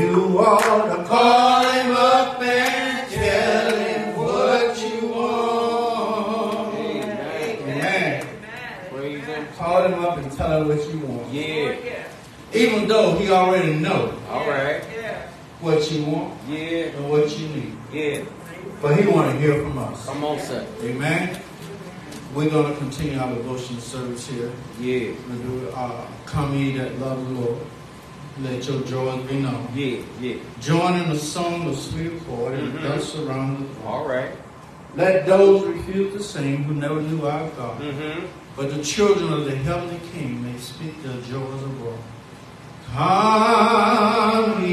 You ought to call him up and tell him what you want. Amen. Praise him. Call him up and tell him what you want. Yeah. Even though he already know All right. what you want Yeah. and what you need. Yeah. But he want to hear from us. Come on, sir. Amen. We're going to continue our devotional service here. Yeah. Going to uh, come ye that love the Lord. Let your joy be known. Yeah. Yeah. Join in the song of sweet accord and Mhm. thus surround the throne. All right. Let those refuse to sing who never knew our God. Mm-hmm. But the children of the heavenly King may speak their joys abroad. Come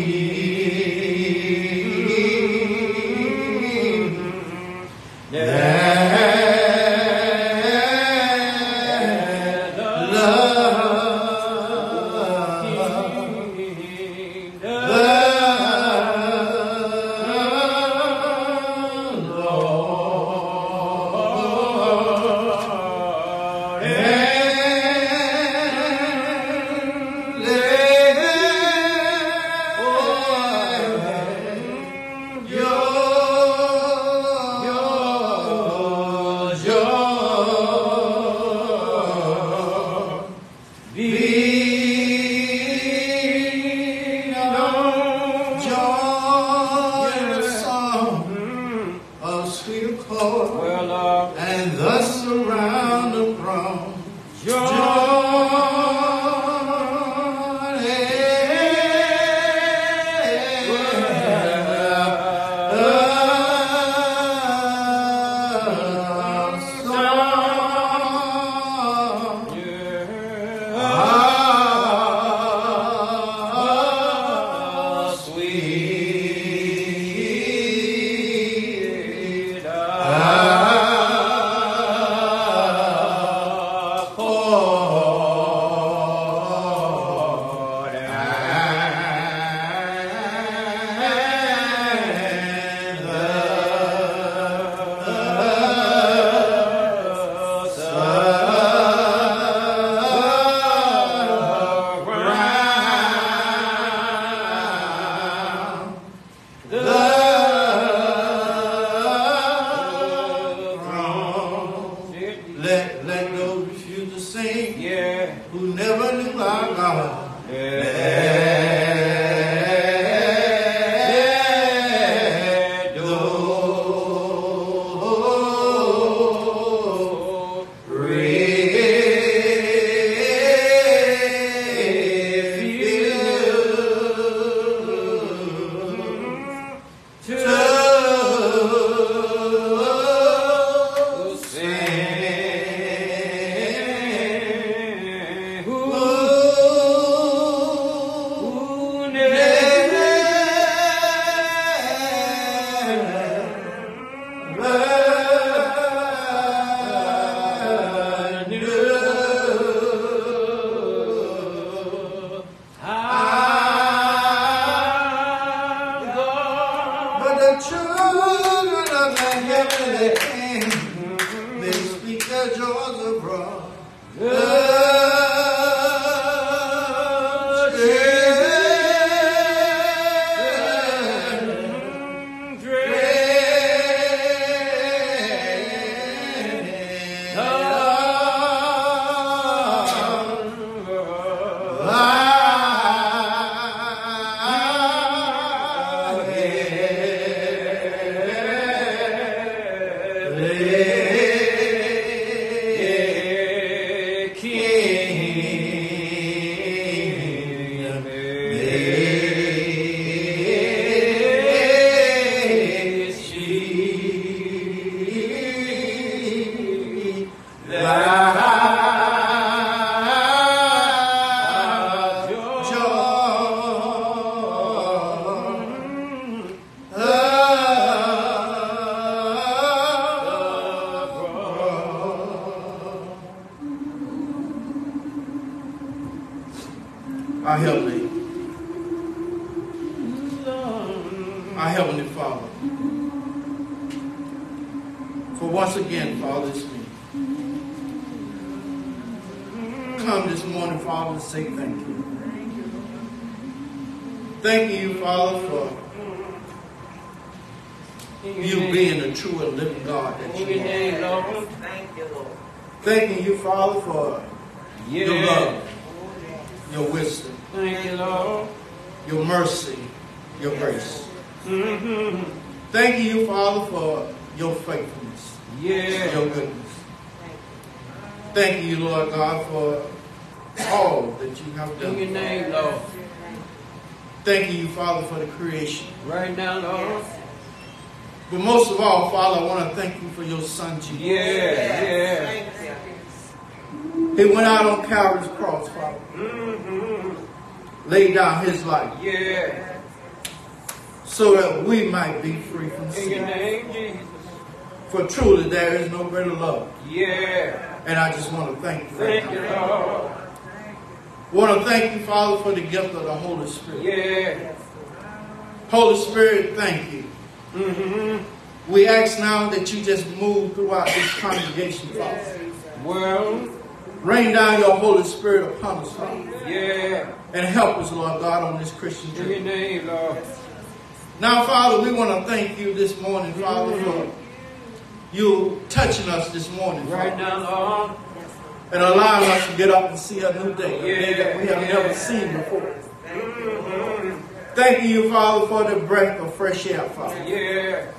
and allowing us to get up and see a new day, a day that we have never seen before. Mm-hmm. You, Father, for the breath of fresh air, Father. Yeah.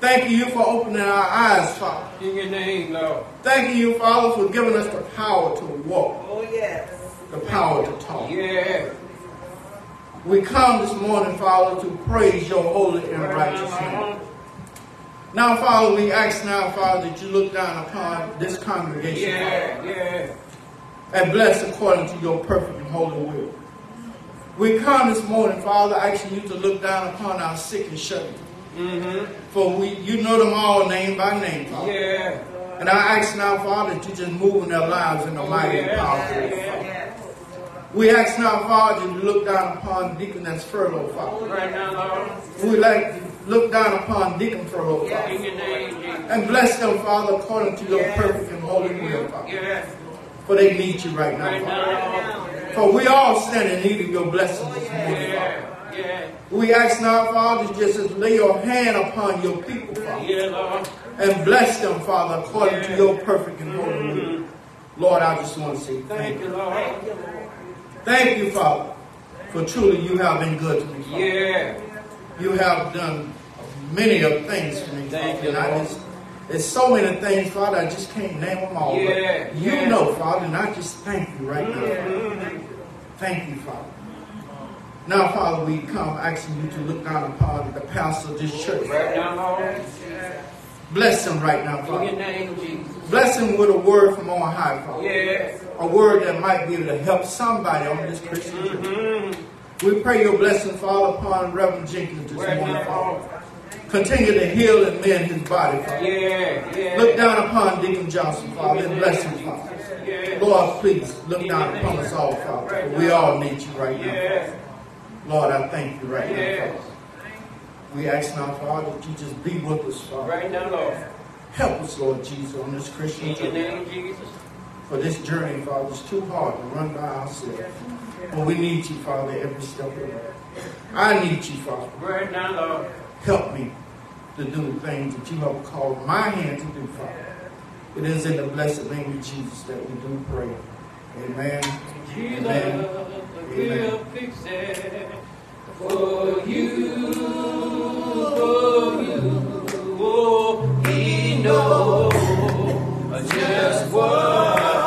Thanking you for opening our eyes, Father. In your name, Lord. Thank you, Father, for giving us the power to walk, Oh, yes. the power to talk. Yeah. We come this morning, Father, to praise your holy and Right righteous now, name. Now, Father, we ask now, Father, that you look down upon this congregation, Yeah. Yeah. And bless according to your perfect and holy will. We come this morning, Father, asking you to look down upon our sick and shut Mm-hmm. For we, you know them all name by name, Father. Yeah. And I ask now, Father, that you just move in their lives in a mighty and powerful way. Yeah. We ask now, Father, that you look down upon Deaconess Furlough, Father. Right now, Lord. We like to look down upon Deacon Furlough, In Father. your. And bless them, Father, according to your perfect and holy will, Father. For they need you right Right now, Father. For we all stand in need of your blessings this morning, Father. Yeah. Yeah. We ask now, Father, just to lay your hand upon your people, Father. And bless them, Father, according to your perfect and holy will. Mm-hmm. Lord, I just want to say Thank thank you, you. Lord. Thank you, Father, for truly you have been good to me, Father. Yeah. You have done many of things for me, Thank Father. you, And I Lord. just, there's so many things, Father, I just can't name them all. but You yeah. know, Father, and I just thank you right now. Thank you, Father. Now, Father, we come asking you to look down upon the pastor of this church. Right now, Lord. Bless him right now, Father. name. Bless him with a word from on high, Father. Yeah. A word that might be able to help somebody on this Christian journey. Mm-hmm. We pray your blessing, Father, upon Reverend Jenkins this Right morning, now, Father. Continue to heal and mend his body, Father. Yeah. Yeah. Look down upon Deacon Johnson, Father, and bless him, Father. Yeah. Lord, please look down upon us all, Father. We all need you right now. Yeah. Lord, I thank you right now, Father. We ask now, Father, that you just be with us, Father. Right now, Lord. Help us, Lord Jesus, on this Christian journey. For this journey, Father, it's too hard to run by ourselves. But we need you, Father, every step of the way. I need you, Father. Right now, Lord. Help me to do the things that you have called my hand to do, Father. It is in the blessed name of Jesus that we do pray. Amen. Jesus Amen. it for you, for you. Oh, he knows just what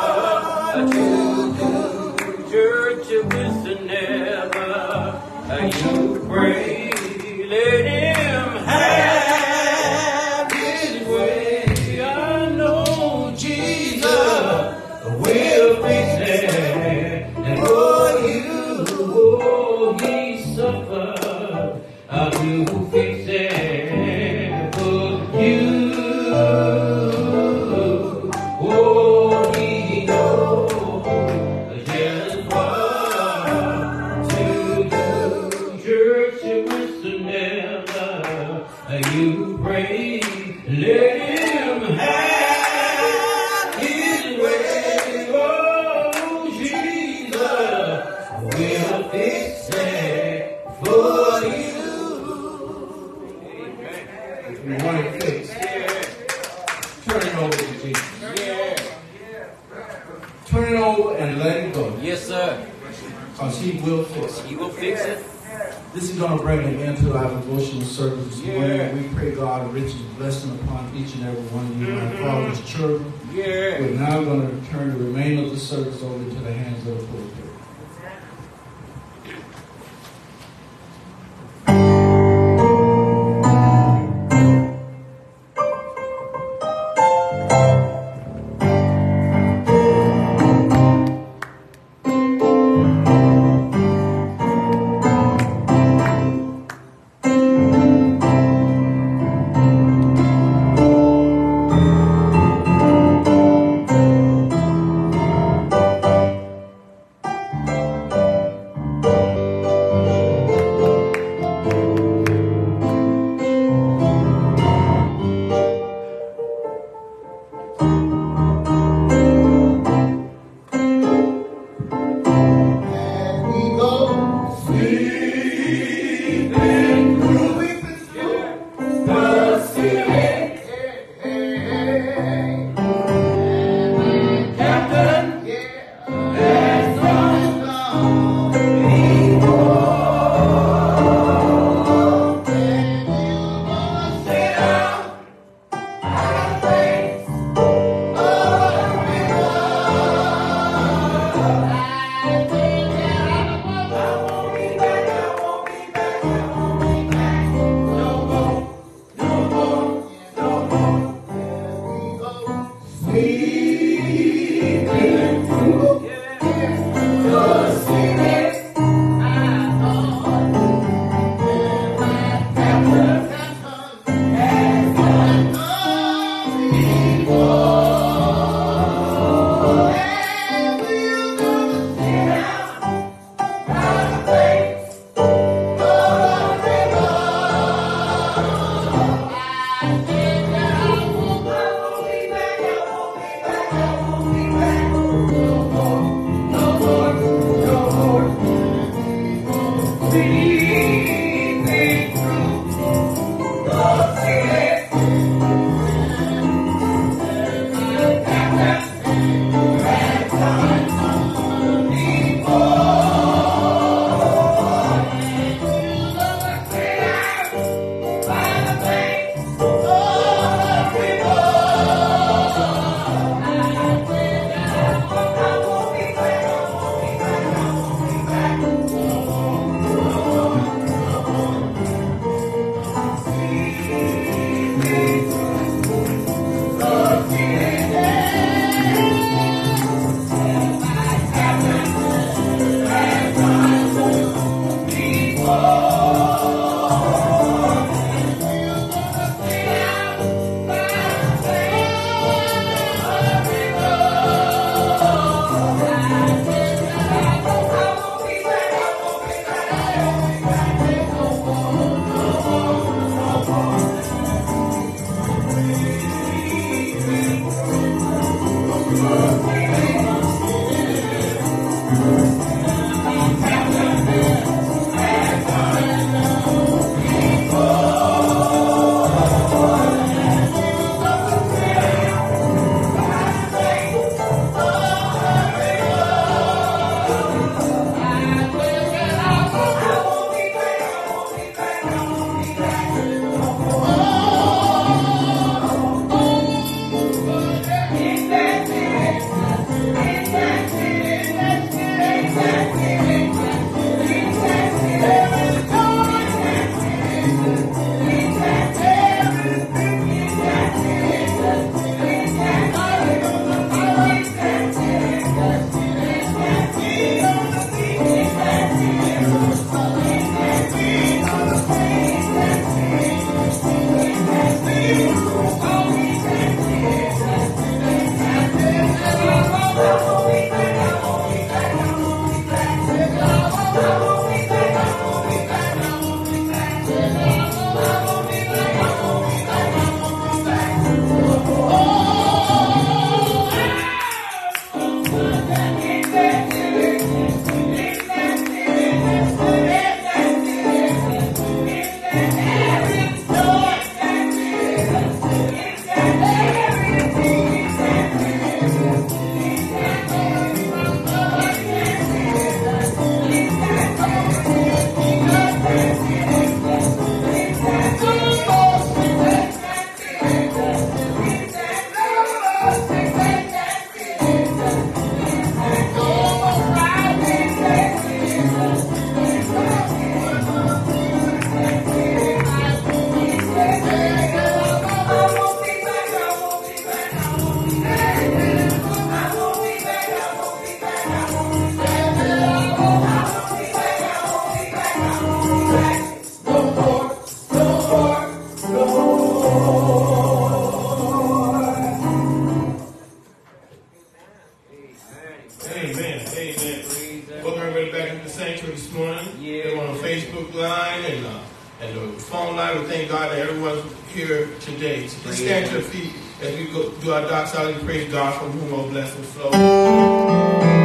line and uh, and the phone line. We thank God that everyone's here today. So just stand to your feet as we go do our doxology. Praise God from whom all blessings flow.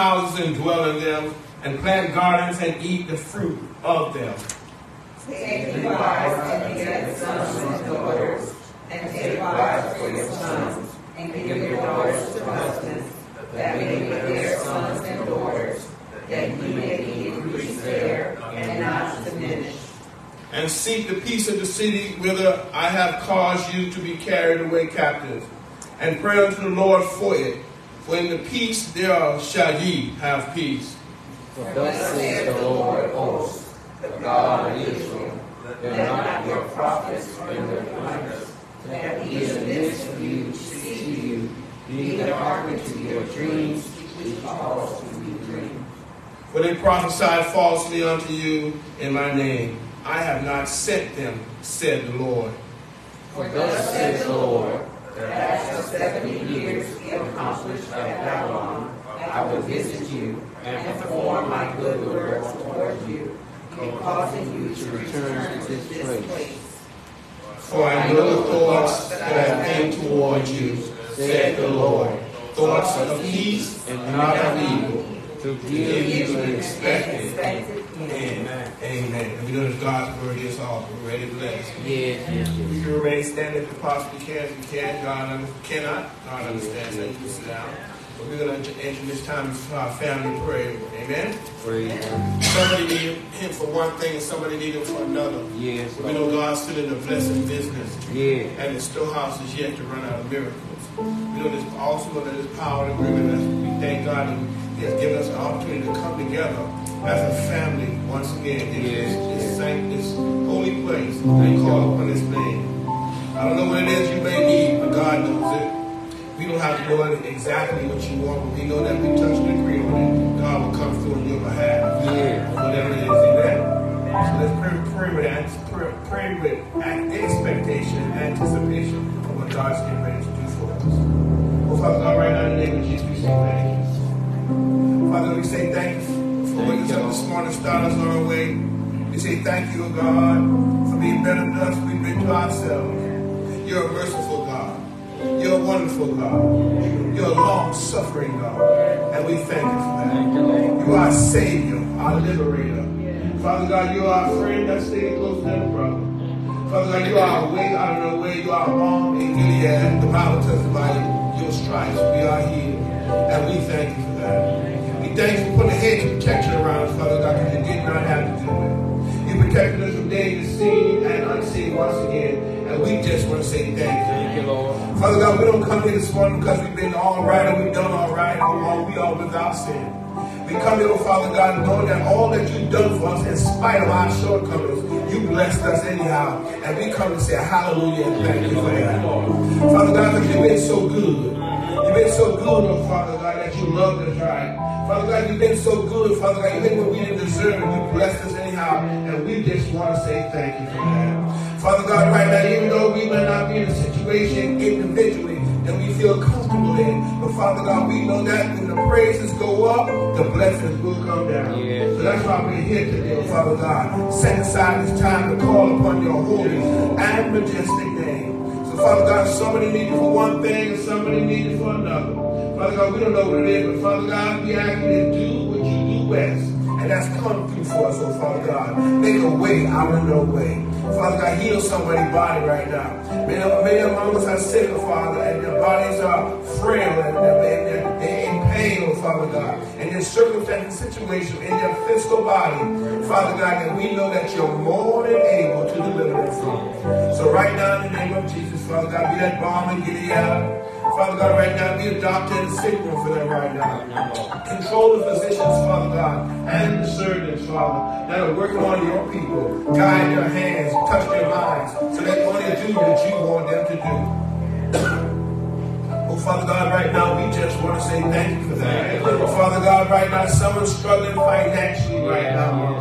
Houses and dwell in them, and plant gardens and eat the fruit of them. Take you wives and beget sons and daughters, and take wives for your sons, and give your daughters to husbands, that may be their sons and daughters, that ye may be increased there and not diminished. And seek the peace of the city whither I have caused you to be carried away captive, and pray unto the Lord for it. For in the peace thereof shall ye have peace. For thus says the Lord of hosts, the God of Israel, let not your prophets bring their plans, that he is amidst of you to see you, neither hearken to your dreams, which cause to be dreamed. For they prophesied falsely unto you in my name. I have not sent them, said the Lord. For thus says the Lord, that after seventy years be accomplished at Babylon, I will visit you and perform my good works toward you, causing you to return to this place. For I know the thoughts that I think toward you, said the Lord. Thoughts of peace and not of evil, to give you an expected. Amen. Amen. And we know that God's word is all. We're ready to bless. Yes, yes, We can remain standing if we possibly can. If we can, God cannot. God understands that. You can sit down. But we're going to enter this time for our family prayer. Amen. Praise Somebody needed him for one thing and somebody needed him for another. Yes, We know God's still in the blessing business. Yeah. And the storehouse is yet to run out of miracles. We know this also that there's power and agreement. We thank God that He has given us an opportunity to come together as a family once again in this, this, sanct, this holy place and call upon His name. I don't know what it is you may need, but God knows it. We don't have to know exactly what you want, but we know that we touch and agree on it. God will come through on your behalf. Yeah. Whatever it is, amen. So let's pray, pray with that. Pray, pray with expectation and anticipation of what God's getting ready to do for us. Well, Father God, right now in the name of Jesus, we say thank you. Father, we say thank you for waking us up this morning, start us on our way. We say thank you, God, for being better than us. We've been to ourselves. You're a merciful God. You're a wonderful God. You're a long-suffering God. And we thank you for that. You, are our Savior, our liberator. Father God, you are our friend that stays close to a brother. Father God, you are our way out of the way. You are our balm in Gilead. The Bible tells us by your stripes we are healed. And we thank you that. We thank you for putting a hedge of protection around us, Father God, because you did not have to do it. You protected us from danger seen and unseen once again. And we just want to say thank you. Thank you, Lord. Father God, we don't come here this morning because we've been all right or we've done all right or we are without sin. We come here, oh Father God, knowing that all that you've done for us, in spite of our shortcomings, you blessed us anyhow. And we come to say hallelujah and thank you for that. Father God, because you've been so good. You've been so good, oh Father God, that you love us right. Father God, you've been so good, oh, Father God, even when we didn't deserve it, you blessed us anyhow. And we just want to say thank you for that. Father God, right now, even though we may not be in a situation individually that we feel comfortable in, but Father God, we know that when the praises go up, the blessings will come down. So that's why we're here today, oh Father God. Set aside this time to call upon your holy and majestic name. Father God, somebody needed for one thing and somebody needed for another. Father God, we don't know what it is, but Father God, we ask you to do what you do best. And that's come through for us, oh Father God. Make a way out of no way. Father God, heal somebody's body right now. Many, many among us are sick, Father, and their bodies are frail and they're, they're, they're Father God. And their circumstances, situation, in their physical body, Father God, and we know that you're more than able to deliver them from. So right now, in the name of Jesus, Father God, be that bomb balm in Gilead. Father God, right now, be a doctor in the sick for them right now. Control the physicians, Father God, and the surgeons, Father, that are working on your people. Guide their hands, touch their minds, so they only do what you want them to do. Oh, Father God, right now, we just want to say thank you for that. Oh, Father God, right now, someone's struggling financially right now.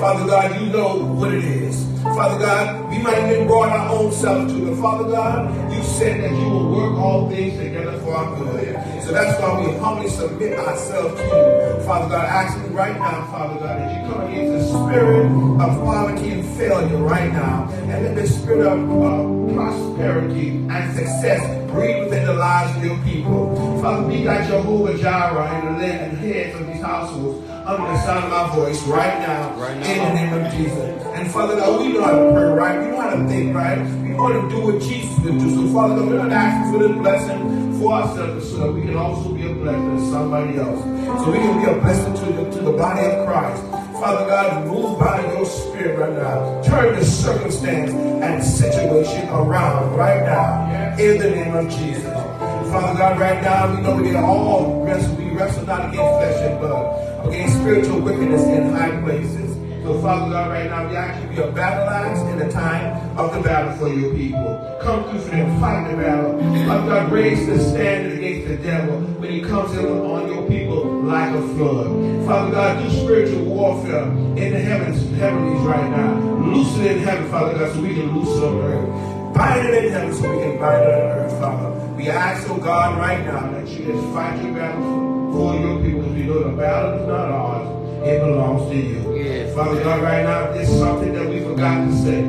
Father God, you know what it is. Father God, we might have been brought our own self to, but Father God, you said that you will work all things together for our good. So that's why we humbly submit ourselves to you. Father God, asking right now, Father God, that you come against the spirit of poverty and failure right now, and let the spirit of uh, prosperity and success breathe within the lives of your people. Father, be like Jehovah Jireh in the land and heads of these households under the sound of my voice right now, Right now. in the name of Jesus. And Father God, we know how to pray right. We know how to think right. We want to do what Jesus would do. So Father God, we're not asking for this blessing for ourselves so that we can also be a blessing to somebody else. So we can be a blessing to the, to the body of Christ. Father God, move by your spirit right now. Turn the circumstance and situation around right now in the name of Jesus. Father God, right now we know we are all wrestle. We wrestle not against flesh and blood, against spiritual wickedness in high places. So Father God, right now we ask you be a battle axe in the time of the battle for your people. Come through for them, fight the battle. Father God, raise the standard against the devil when he comes in on your people like a flood. Father God, do spiritual warfare in the heavens, heavenlies right now. Loose it in heaven, Father God, so we can loose it on earth. Bind it in heaven so we can bind it on earth, Father. We ask, oh God, right now that you just fight your battle for your people. We know the battle is not ours, it belongs to you. Yes. Father God, right now, it's something that we forgot to say.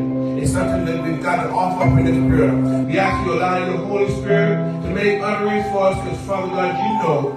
It's something that we've got to offer up in this prayer. We ask you allow your Holy Spirit to make utterance for us because, Father God, you know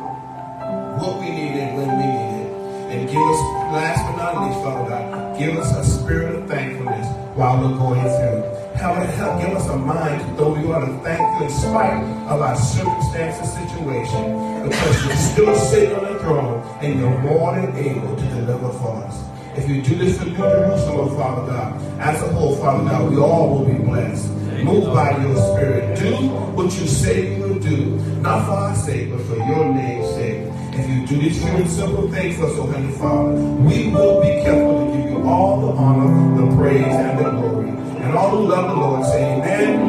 what we need needed when we needed. And give us, last but not least, Father God, give us a spirit of thankfulness while we're going through. Help, help give us a mind to though we want to thank you in spite of our circumstances and situation. Because you're still sitting on the throne and you're more than able to deliver for us. If you do this for New Jerusalem, Father God, as a whole, Father God, we all will be blessed. Move by your spirit. Do what you say you will do, not for our sake, but for your name's sake. If you do these few simple things for us, oh Heavenly Father, we will be careful to give you all the honor, the praise, and the glory. And all who love the Lord say amen,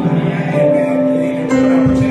amen, and amen.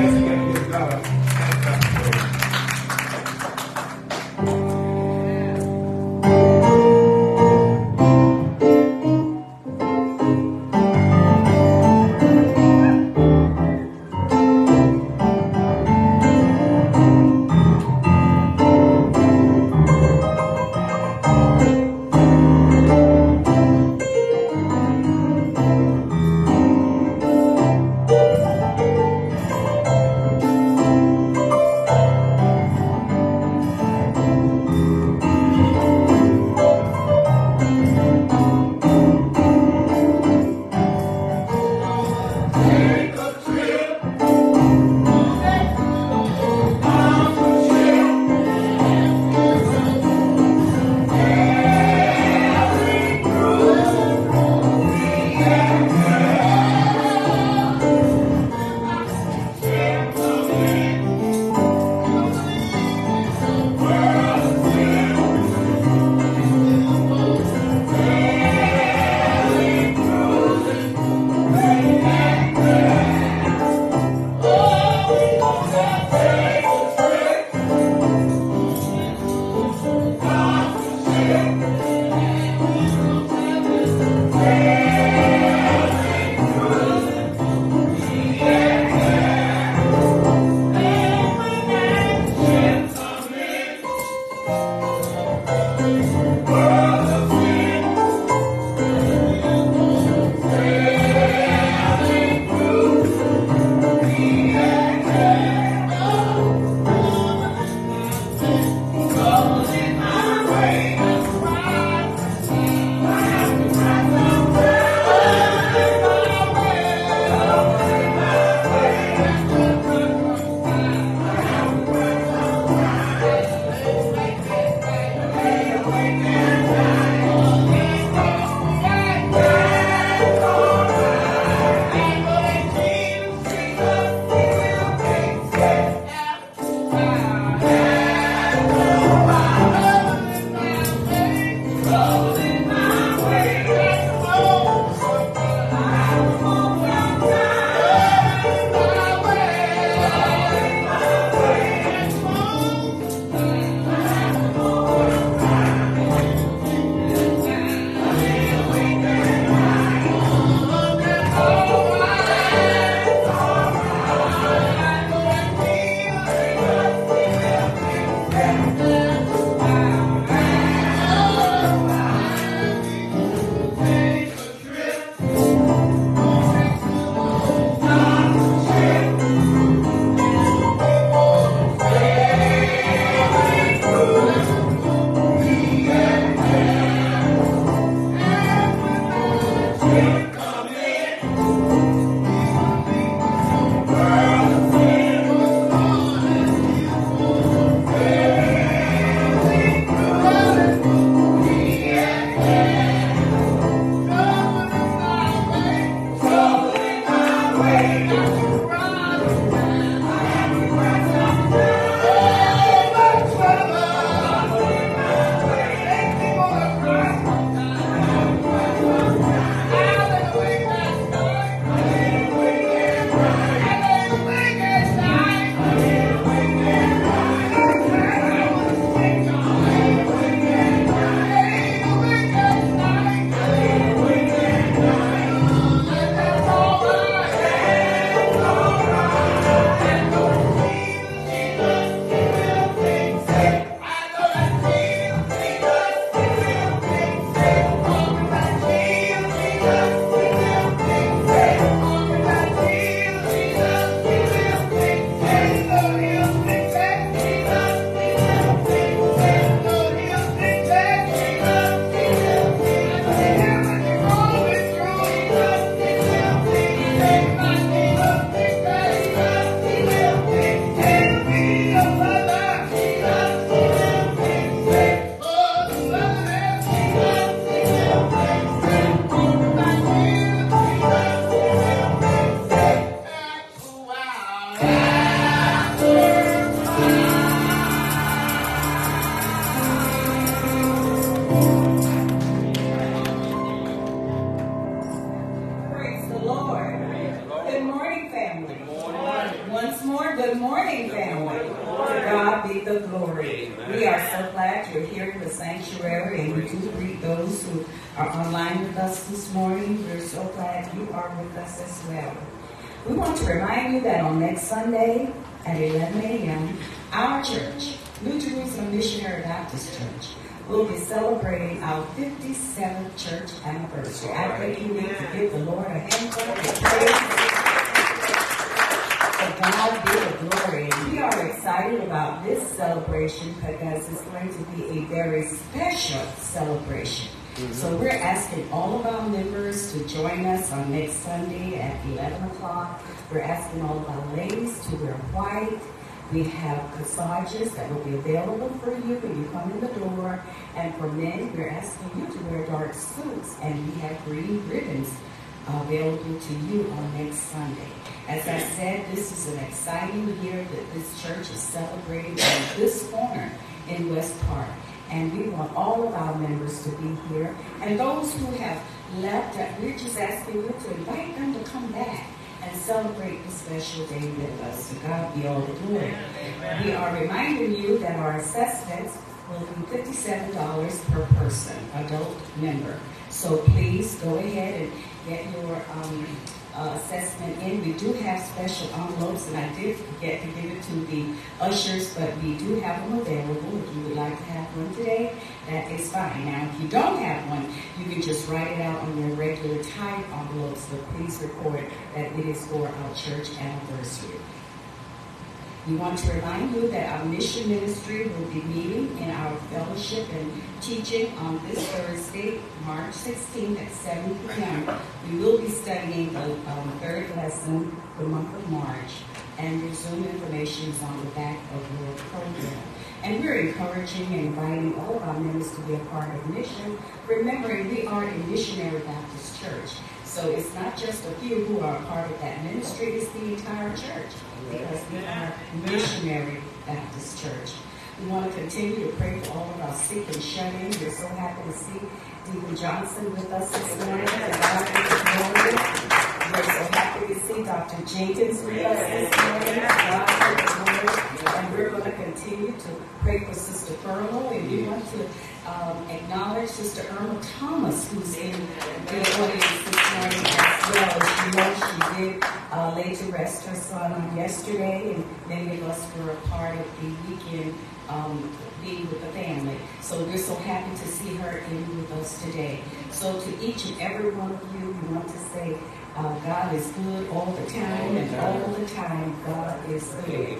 Exciting year that this church is celebrating in this corner in West Park. And we want all of our members to be here. And those who have left, uh, we're just asking you to invite them to come back and celebrate this special day with us. To God be all the glory. We are reminding you that our assessments will be $57 per person, adult member. So please go ahead and get your um, uh, assessment in. We do have special envelopes, and I did forget to give it to the ushers, but we do have them available. If you would like to have one today, that is fine. Now, if you don't have one, you can just write it out on your regular type envelopes, but please record that it is for our church anniversary. We want to remind you that our mission ministry will be meeting in our fellowship and teaching on this Thursday, March 16th at 7 p.m. We will be studying the um, third lesson, the month of March, and your Zoom information is on the back of your program. And we're encouraging and inviting all of our members to be a part of mission, remembering we are a missionary Baptist church. So it's not just a few who are a part of that ministry, it's the entire church because we are missionary Baptist church. We want to continue to pray for all of our sick and shut in. We're so happy to see Deacon Johnson with us this morning. We're so happy to see Dr. Jenkins with us this morning. And we're going to continue to pray for Sister we want to um, acknowledge Sister Irma Thomas, who's in the audience this morning as well. As you know, she did uh, lay to rest her son on yesterday, and many of us were a part of the weekend um, being with the family. So we're so happy to see her in with us today. So to each and every one of you, we want to say, uh, God is good all the time, and all the time, God is good.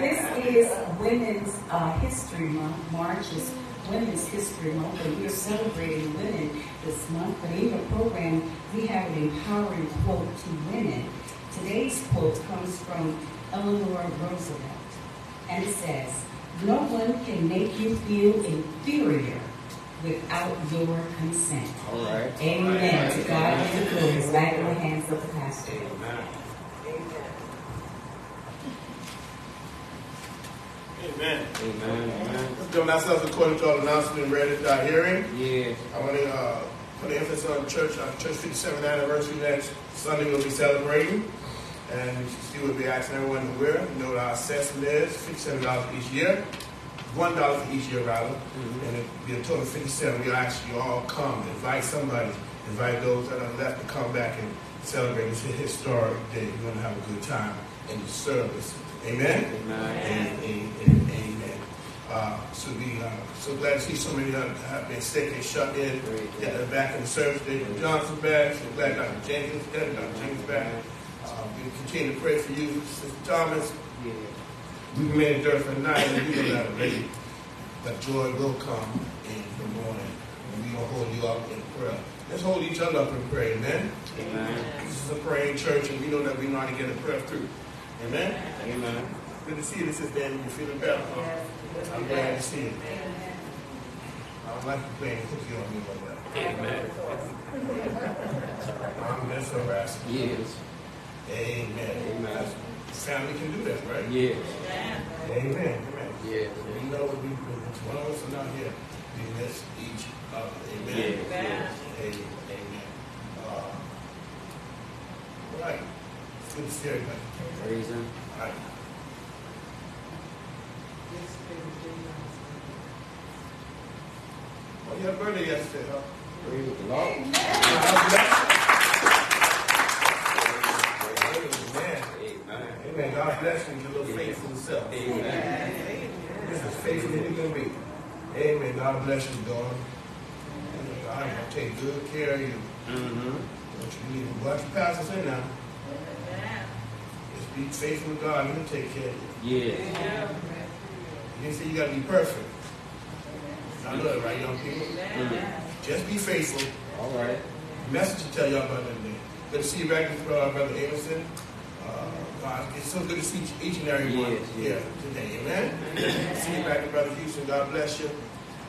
This is Women's uh, History Month. March is Women's History Month, and we are celebrating women this month. But in the program, we have an empowering quote to women. Today's quote comes from Eleanor Roosevelt, and it says, No one can make you feel inferior without your consent. All right. Amen. To God be the glory. It's back in the hands of the pastor. Amen. Amen. Amen. Let's doing ourselves according to our announcement and ready to our hearing. Yeah. I want to uh, put the emphasis on church, our church 57th anniversary next Sunday we'll be celebrating. And you see we'll be asking everyone to wear. You know what our assessment is, $57 each year. $1 for each year, rather. And it'll be a total of 57 We'll ask you all come, invite somebody, invite those that are left to come back and celebrate this historic day. We're going to have a good time in the service. Amen? Amen. And, and amen. Uh, so we uh, so glad to see so many uh, have been sick and shut in. Them back in the service. David Johnson back. So glad Dr. Jenkins got Dr. Jenkins back. Uh, we continue to pray for you, Sister Thomas. Yeah. Made it there for night, and we don't have it ready. But joy will come in the morning, and we gonna hold you up in prayer. Let's hold each other up in prayer, amen. Amen. This is a praying church, and we know that we know how to get a prayer through. Amen. Amen. Good to see you. This is Dan. You feeling better? Huh? I'm glad to see you. I don't like you playing cookie on me like that. Amen. I'm just harassing. Yes. Amen. Amen. Family can do that, right? Yes. Amen. Amen. Yes. We know we, it's one of us are not here. We miss each other. Amen. Yes. Yes. Amen. Amen. Uh, all right. It's good to see everybody. Praise Him. All right. You had a birthday yesterday, huh? Praise the Lord. God bless you. Amen. Amen. Amen. God bless you your little faithful self. Amen. This is faithful you can be. Amen. God bless you, daughter. Amen. God will take good care of you. Mm-hmm. What you need. Watch your pastors in now. Be faithful to God. He'll take care of you. Yes. He didn't say you got to be perfect. I know that, right, young people? Just be faithful. All right. Message to tell y'all about that day. Good to see you back, uh, Brother Amerson. Uh, God, it's so good to see each and every one Yes, here today. Amen. see you back, Brother Houston. God bless you.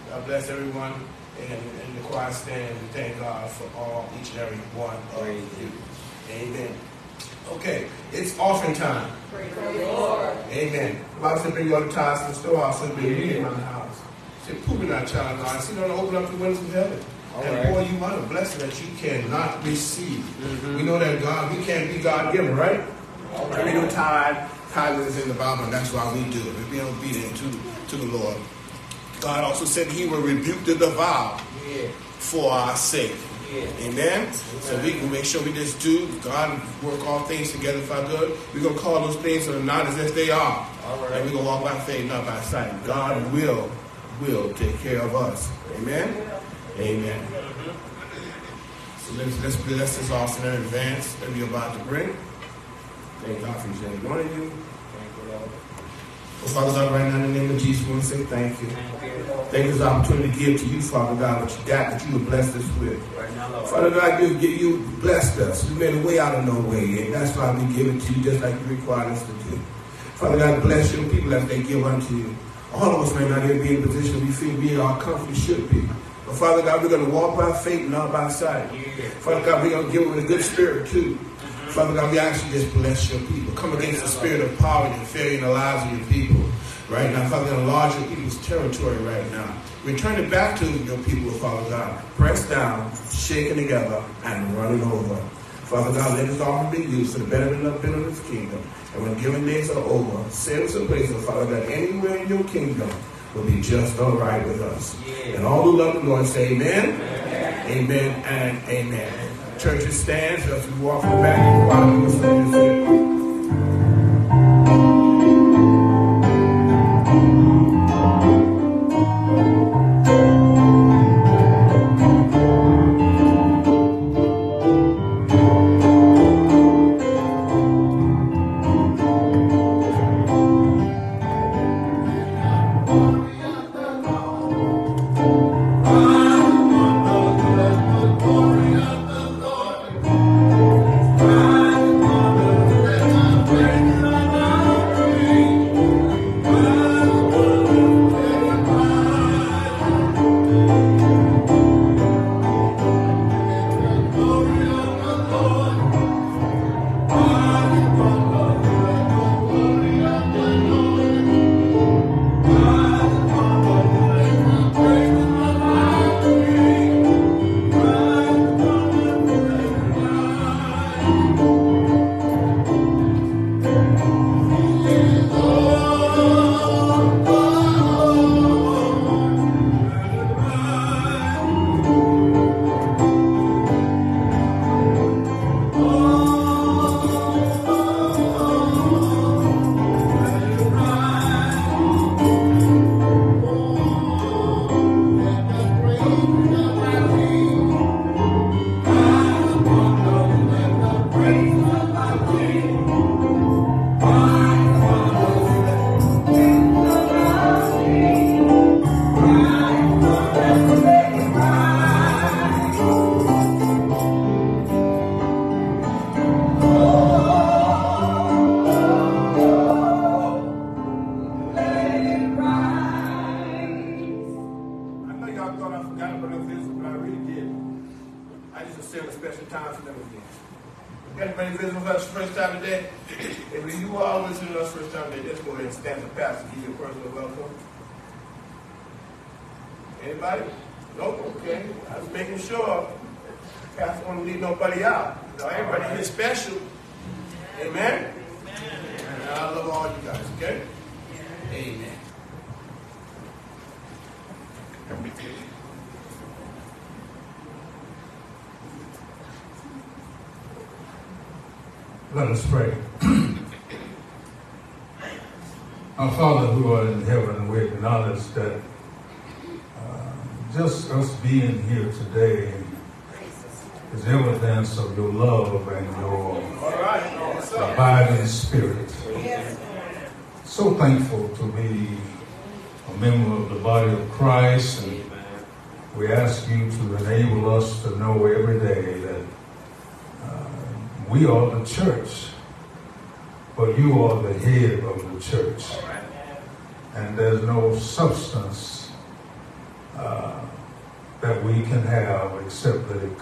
God bless everyone. And, and the choir stand. We thank God for all, each and every one of you. Amen. Okay, it's offering time. Amen. The Bible said, bring all the tithes to the storehouse and bring reading in my house. Said, pooping our child God. See, don't open up the windows of heaven. All and right. pour you out a blessing that you cannot receive. Mhm. We know that God, we can't be God given, right? All There ain't no right. tithe. Is in the Bible, and that's why we do it. We're being obedient to, to the Lord. God also said he will rebuke the devourer Yeah. for our sake. Amen. So we can make sure we just do God work all things together for good. We're gonna call those things that are not as if they are. Right. And we're gonna walk by faith, not by sight. God will, will take care of us. Amen. Amen. So let's let's bless this offering in advance that we're about to bring. Thank God for each and every one of you. Thank you, Lord. Well, Father God, right now in the name of Jesus, we want to say thank you. Thank you. For this opportunity to give to you, Father God, what you got, that you have blessed us with. Father God, you, you, blessed us. You made a way out of no way, and that's why we give it to you just like you required us to do. Father God, bless your people as they give unto you. All of us may not even be in a position we feel we are comfortable should be. But Father God, we're going to walk by faith, not by sight. Father God, we're going to give it with a good spirit too. Father God, we actually just bless your people. Come against the spirit of poverty and failure in the lives of your people. Right now, Father God, enlarge your people's territory right now. Return it back to your people, Father God. Pressed down, shaken together, and running over. Father God, let this offering be used for the betterment of the kingdom. And when given days are over, send us a place, oh Father God, anywhere in your kingdom will be just all right with us. Yeah. And all who love the Lord say amen, amen, and amen. Churches stands as we walk the back and quietly listen to this.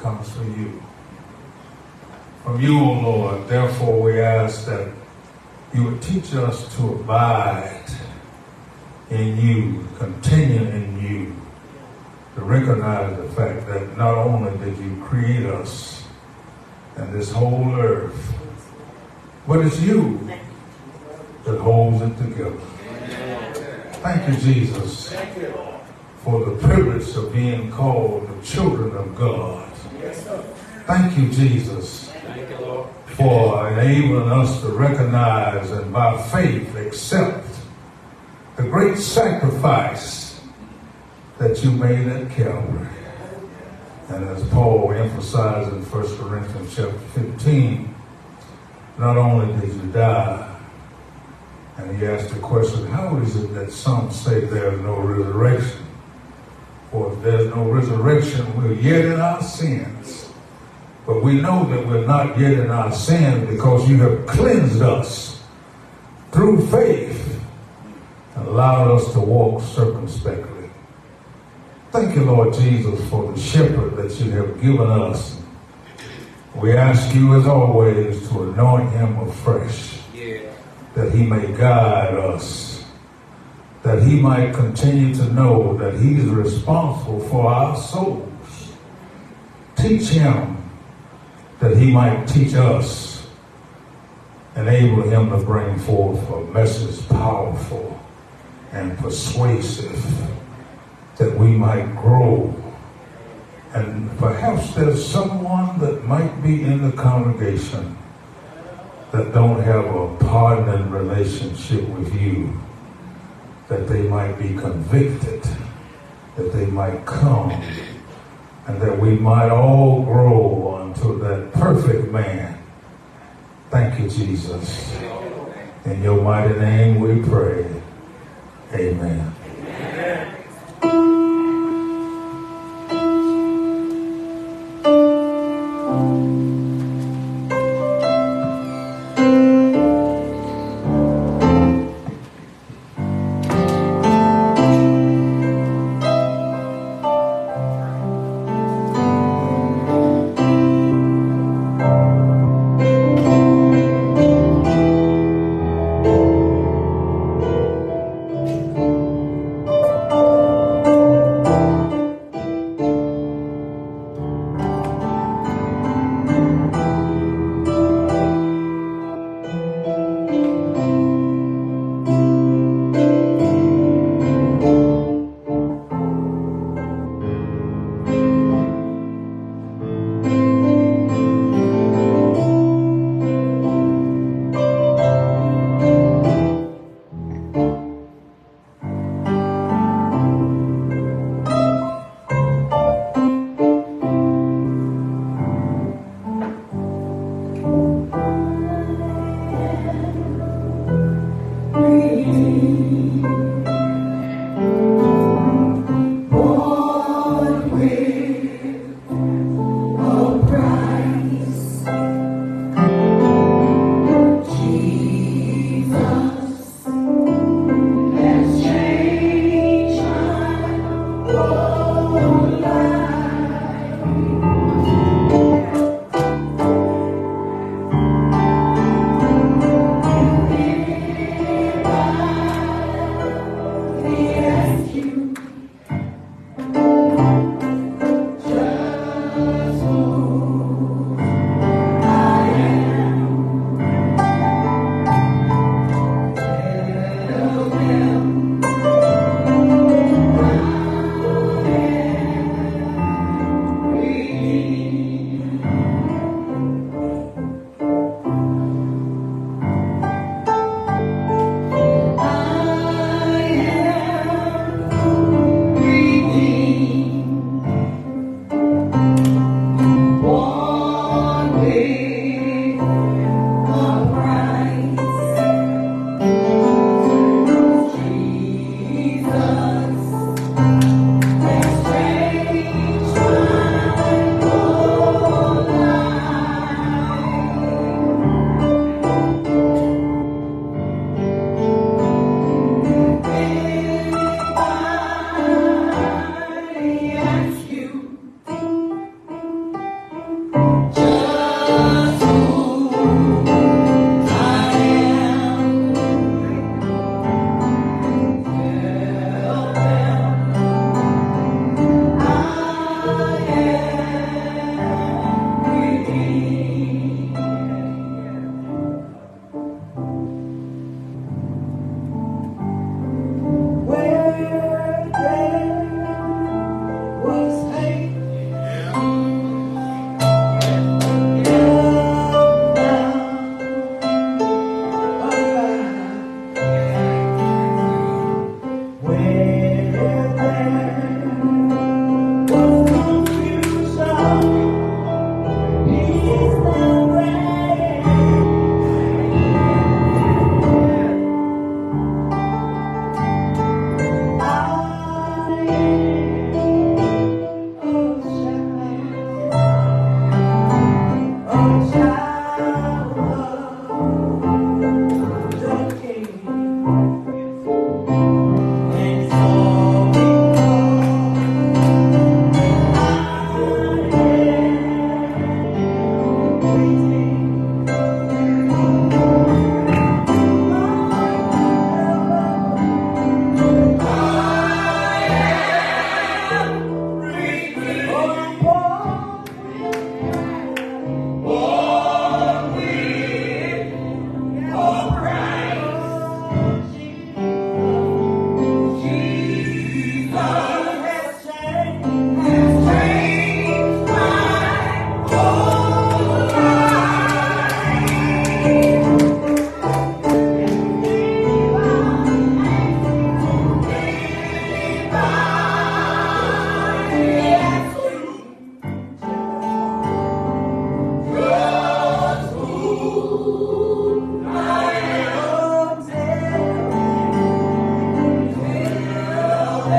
Comes from you. From you, O Lord, therefore we ask that you would teach us to abide in you, continue in you, to recognize the fact that not only did you create us and this whole earth, but it's you that holds it together. Thank you, Jesus, for the privilege of being called the children of God. Thank you, Jesus, for enabling us to recognize and by faith accept the great sacrifice that you made at Calvary. And as Paul emphasized in 1 Corinthians chapter 15, not only did you die, and he asked the question, how is it that some say there's no resurrection? For if there's no resurrection, we're yet in our sins. But we know that we're not yet in our sin because you have cleansed us through faith and allowed us to walk circumspectly. Thank you, Lord Jesus, for the shepherd that you have given us. We ask you, as always, to anoint him afresh, that he may guide us, that he might continue to know that he's responsible for our souls. Teach him that he might teach us, enable him to bring forth a message powerful and persuasive that we might grow. And perhaps there's someone that might be in the congregation that don't have a pardoning relationship with you, that they might be convicted, that they might come, and that we might all grow unto that perfect man. Thank you, Jesus. In your mighty name we pray. Amen.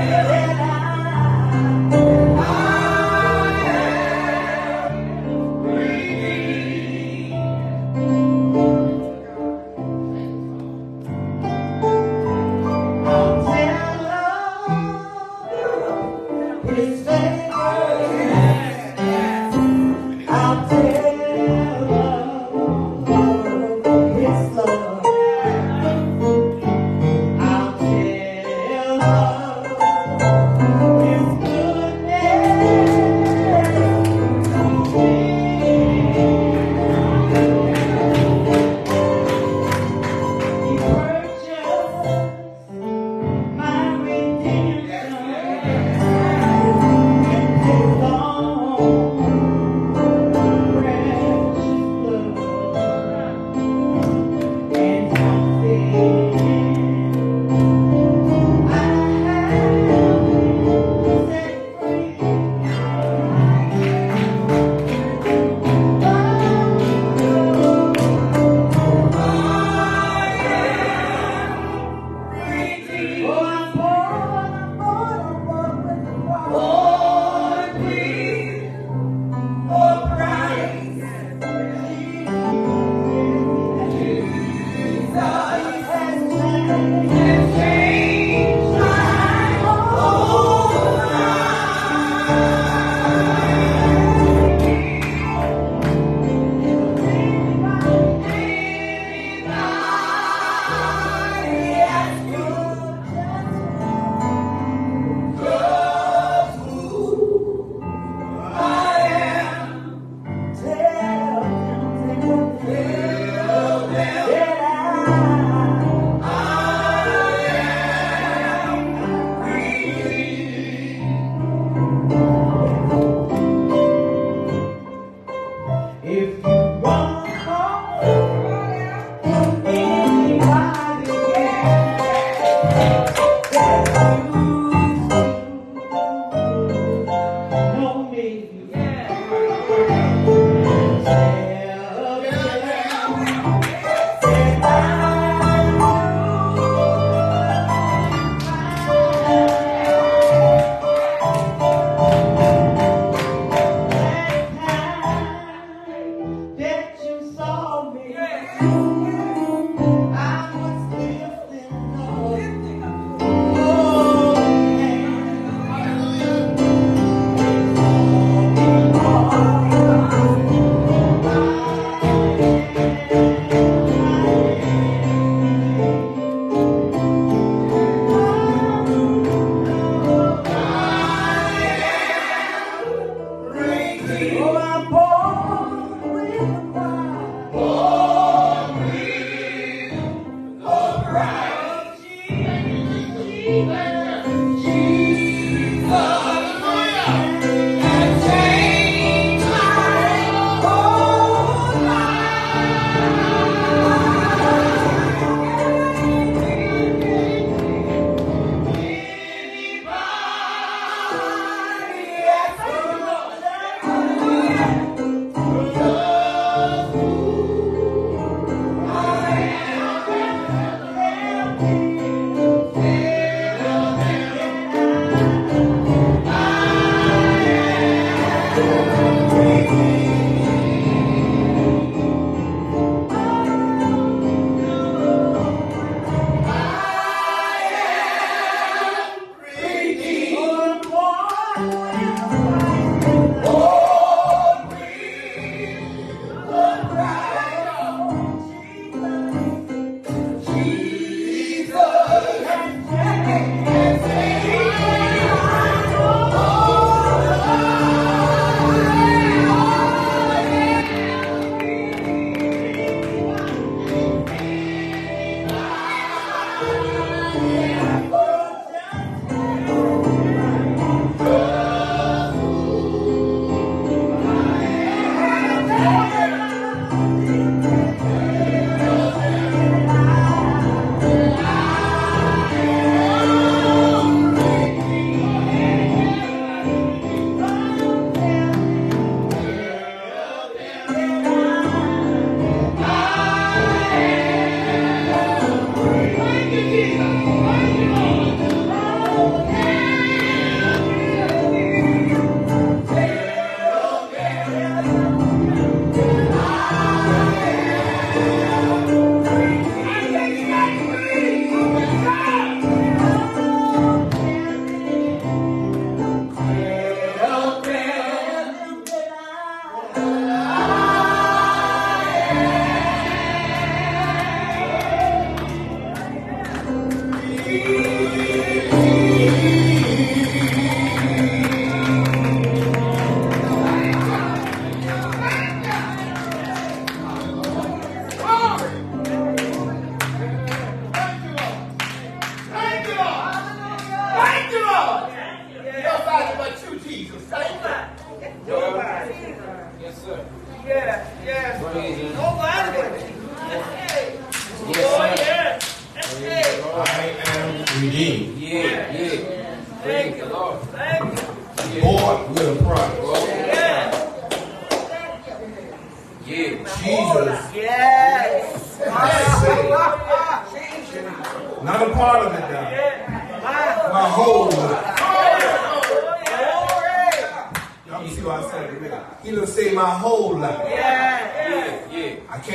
Yeah. Thank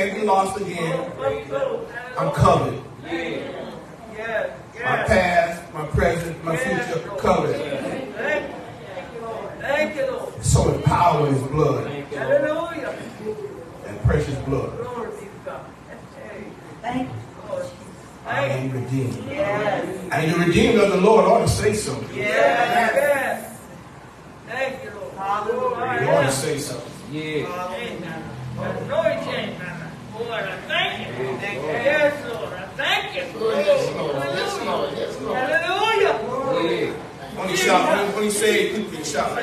can't be lost again. I'm covered. My past, my present, my future covered. Thank you, Lord. So much power in his blood. You. Hallelujah. That precious blood. Glory be to Thank you. I am redeemed. you. Yes. And the redeemed of the Lord ought to say something. Yes. Yes. Thank you, Lord. Hallelujah. He ought to say something. Yeah. No, he changed my mind. Lord, I thank you. Thank you. Yes, Lord. Thank you. Yes, Lord. Yes. Yes. Hallelujah. Yeah. When when say you can shout.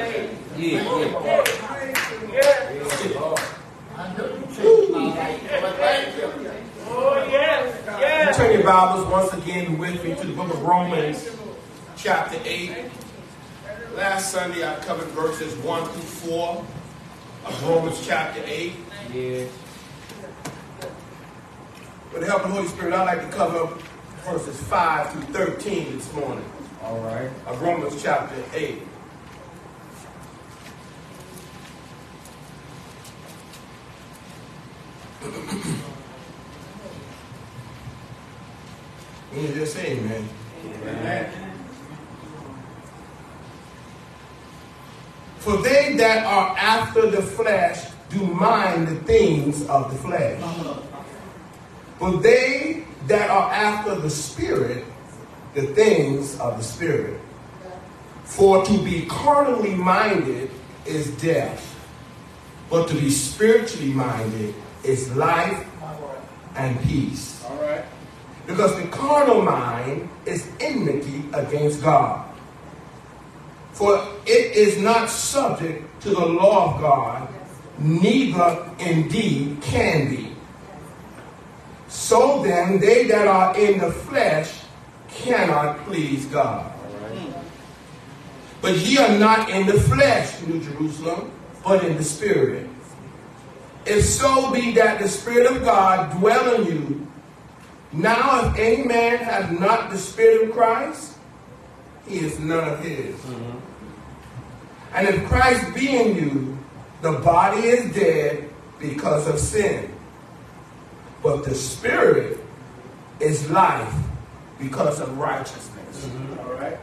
Yes. Oh, yes. Yes. Turn your Bibles once again with me to the book of Romans, chapter 8. Last Sunday I covered verses 1 through 4 of Romans chapter 8. Yeah. With the help of the Holy Spirit, I'd like to cover verses 5 through 13 this morning All right. of Romans chapter 8. You need to just say amen. Amen. For they that are after the flesh do mind the things of the flesh. But they that are after the Spirit, the things of the Spirit. For to be carnally minded is death, but to be spiritually minded is life and peace. All right. Because the carnal mind is enmity against God. For it is not subject to the law of God, neither indeed can be. So then, they that are in the flesh cannot please God. But ye are not in the flesh, New Jerusalem, but in the Spirit. If so be that the Spirit of God dwell in you, now, if any man have not the Spirit of Christ, he is none of his. And if Christ be in you, the body is dead because of sin. But the Spirit is life because of righteousness. Mm-hmm. All right?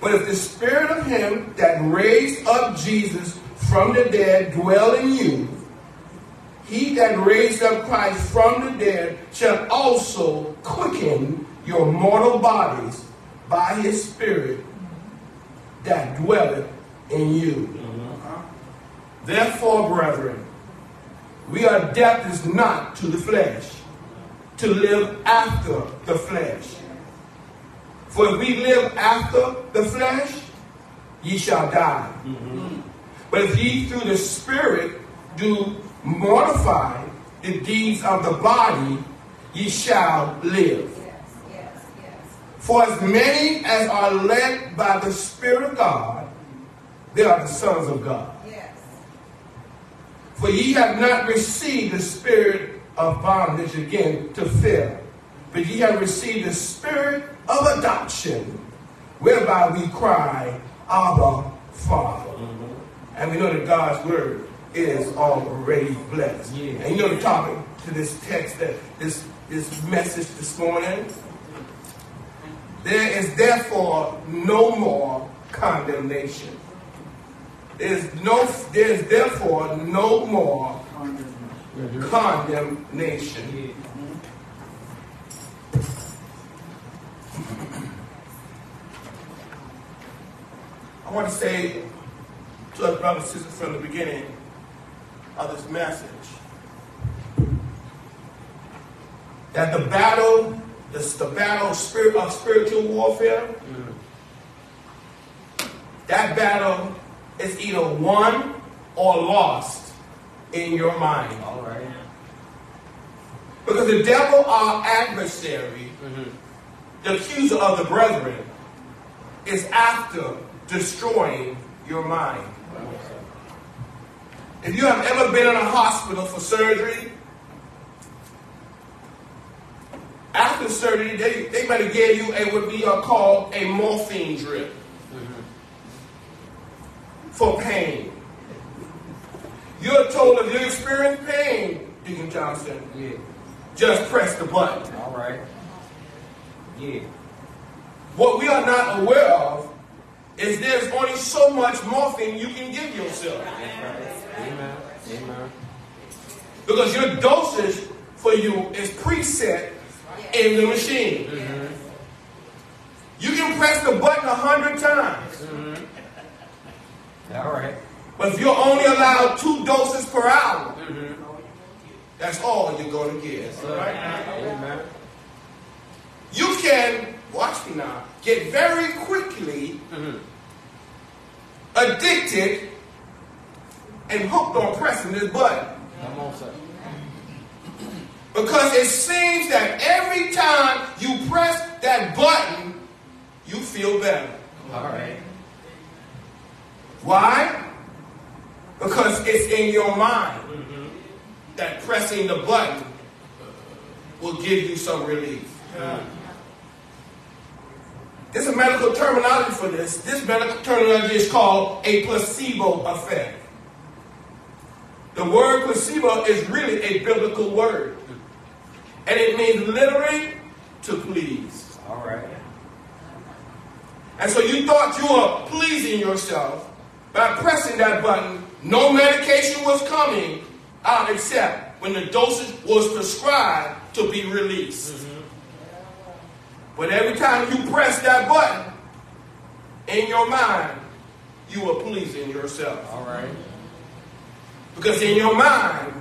But if the Spirit of him that raised up Jesus from the dead dwell in you, he that raised up Christ from the dead shall also quicken your mortal bodies by his Spirit that dwelleth in you. Mm-hmm. Therefore, brethren, we are debtors not to the flesh, to live after the flesh. For if we live after the flesh, ye shall die. Mm-hmm. But if ye through the Spirit do mortify the deeds of the body, ye shall live. Yes, yes, yes. For as many as are led by the Spirit of God, they are the sons of God. For ye have not received the spirit of bondage again to fear, but ye have received the spirit of adoption, whereby we cry, Abba, Father. Mm-hmm. And we know that God's word is already blessed. Yeah. And you know the topic to this text, that this this message this morning. There is therefore no more condemnation. There is no there is therefore no more condemnation. I want to say to our brothers and sisters from the beginning of this message that the battle, the, the battle of, spirit, of spiritual warfare, mm. that battle is either won or lost in your mind. All right. Because the devil, our adversary, mm-hmm. the accuser of the brethren, is after destroying your mind. If you have ever been in a hospital for surgery, after surgery, they, they might have gave you a what we are called a morphine drip for pain. You're told if you experience pain, Deacon Johnson, Yeah. just press the button. All right. Yeah. What we are not aware of is there's only so much morphine you can give yourself. Amen. Amen. Because your dosage for you is preset in the machine. Mm-hmm. You can press the button a hundred times, mm-hmm. All right. but if you're only allowed two doses per hour, that's all you're going to get. Amen. You can, watch me now, get very quickly mm-hmm. addicted and hooked on pressing this button. Come on, sir. Because it seems that every time you press that button, you feel better. All right. Why? Because it's in your mind that pressing the button will give you some relief. Uh, there's a medical terminology for this. This medical terminology is called a placebo effect. The word placebo is really a biblical word. And it means literally to please. All right. And so you thought you were pleasing yourself by pressing that button. No medication was coming out except when the dosage was prescribed to be released. Mm-hmm. But every time you press that button, in your mind, you were pleasing yourself. All right. Because in your mind,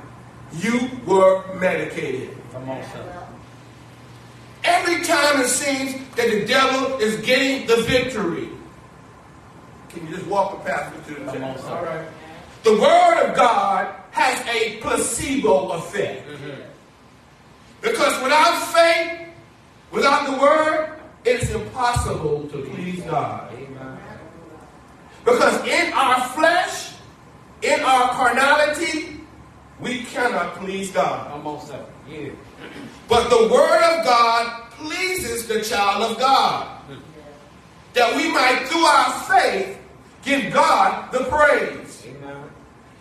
you were medicated. Come on, sir. Every time it seems that the devil is getting the victory. Can you just walk the path to the text? All right. The word of God has a placebo effect. Because without faith, without the word, it is impossible to please God. Amen. Because in our flesh, in our carnality, we cannot please God. On. Yeah. But the word of God pleases the child of God. That we might, through our faith, give God the praise Amen.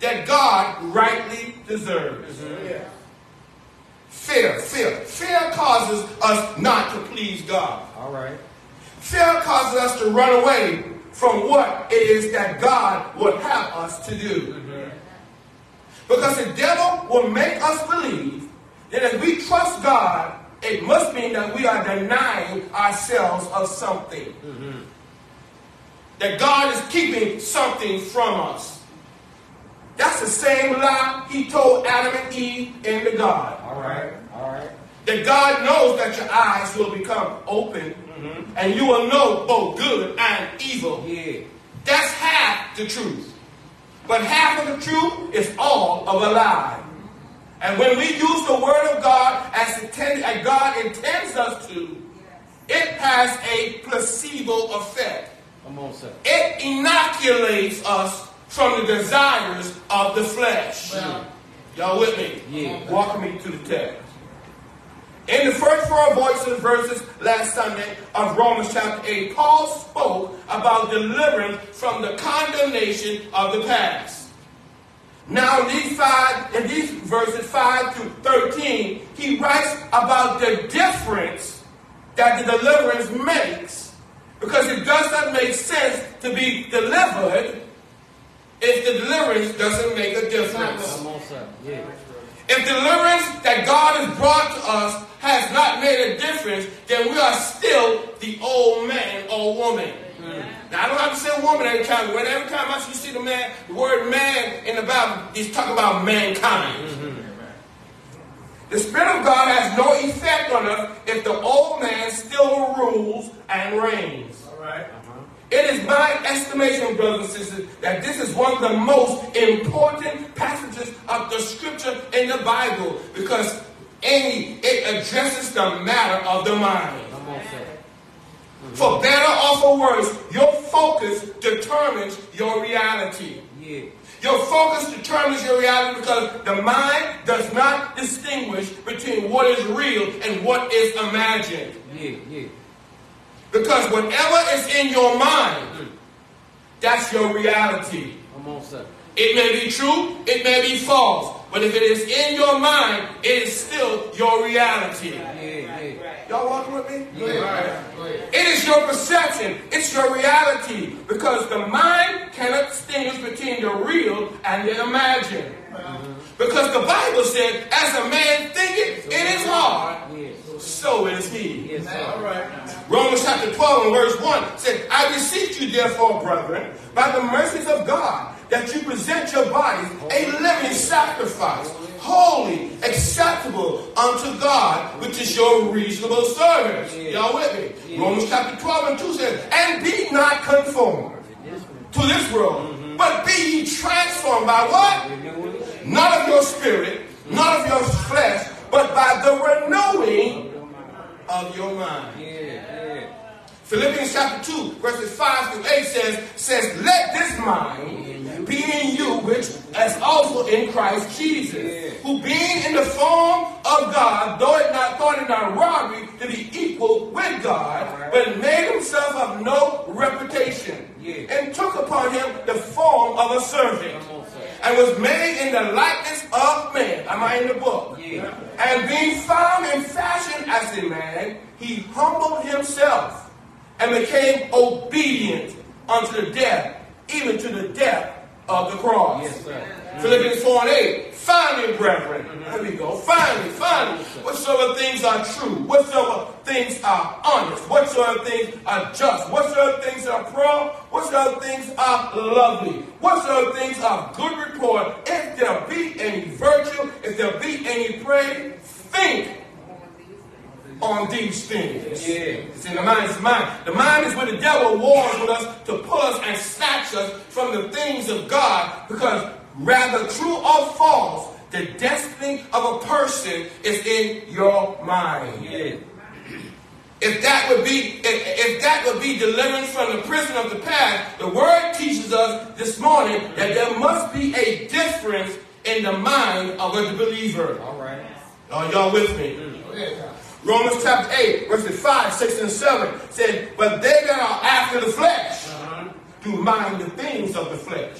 that God rightly deserves. Fear, fear. Fear causes us not to please God. All right. Fear causes us to run away from what it is that God would have us to do. Because the devil will make us believe that if we trust God, it must mean that we are denying ourselves of something. That God is keeping something from us. That's the same lie he told Adam and Eve in the garden. All right. All right. That God knows that your eyes will become open mm-hmm. and you will know both good and evil. Yeah. That's half the truth. But half of the truth is all of a lie. And when we use the word of God as, intended, as God intends us to, it has a placebo effect. Come on, sir. It inoculates us from the desires of the flesh. Y'all with me? Yeah. Walk me to the text. In the first four voices verses last Sunday of Romans chapter 8, Paul spoke about deliverance from the condemnation of the past. Now these five, in these verses 5 to 13, he writes about the difference that the deliverance makes because it does not make sense to be delivered if the deliverance doesn't make a difference. Come on, sir. Yeah. If deliverance that God has brought to us has not made a difference, then we are still the old man or woman. Hmm. Now I don't have to say woman every time. When every time I see the man, the word man in the Bible, he's talking about mankind. Mm-hmm. The Spirit of God has no effect on us if the old man still rules and reigns. Alright? It is my estimation, brothers and sisters, that this is one of the most important passages of the scripture in the Bible because any it addresses the matter of the mind. For better or for worse, your focus determines your reality. Yeah. Your focus determines your reality because the mind does not distinguish between what is real and what is imagined. Yeah. Yeah. Because whatever is in your mind, mm-hmm. that's your reality. Come on, sir. It may be true, it may be false, but if it is in your mind, it is still your reality. Yeah. Yeah. Y'all walking with me? Yeah. It is your perception, it's your reality, because the mind cannot distinguish between the real and the imagined. Because the Bible said, as a man thinketh in his heart, so is he. Yes, sir. Romans chapter 12 and verse 1 said, I beseech you therefore, brethren, by the mercies of God, that you present your body a living sacrifice, holy, acceptable unto God, which is your reasonable service. Y'all with me? Romans chapter 12 and 2 says, And be not conformed to this world, mm-hmm. but be ye transformed by what? Not of your spirit, not of your flesh, but but by the renewing of your mind. Philippians chapter 2, verses 5 through 8 says, says, Let this mind be in you, which as also in Christ Jesus, who being in the form of God, though it not thought it not robbery to be equal with God, but made himself of no reputation, and took upon him the form of a servant, Come on, sir. and was made in the likeness of man. Am I in the book? Yeah. And being found in fashion as a man, he humbled himself and became obedient unto the death, even to the death of the cross. Yes, sir. Philippians 4 and 8. Finally, brethren, there we go. Finally, finally, whatsoever things are true, whatsoever things are honest, whatsoever things are just, whatsoever things are pure, whatsoever things are lovely, whatsoever things are good report, if there be any virtue, if there be any praise, think on these things. Yeah. See, the mind is the mind. The mind is where the devil wars with us to pull us and snatch us from the things of God because rather true or false, the destiny of a person is in your mind. Yeah. If that would be if, if that would be deliverance from the prison of the past, the word teaches us this morning that there must be a difference in the mind of a believer. All right. Are y'all with me? Mm. Oh, Romans chapter 8, verses 5, 6, and 7 said, But they that are after the flesh uh-huh. do mind the things of the flesh.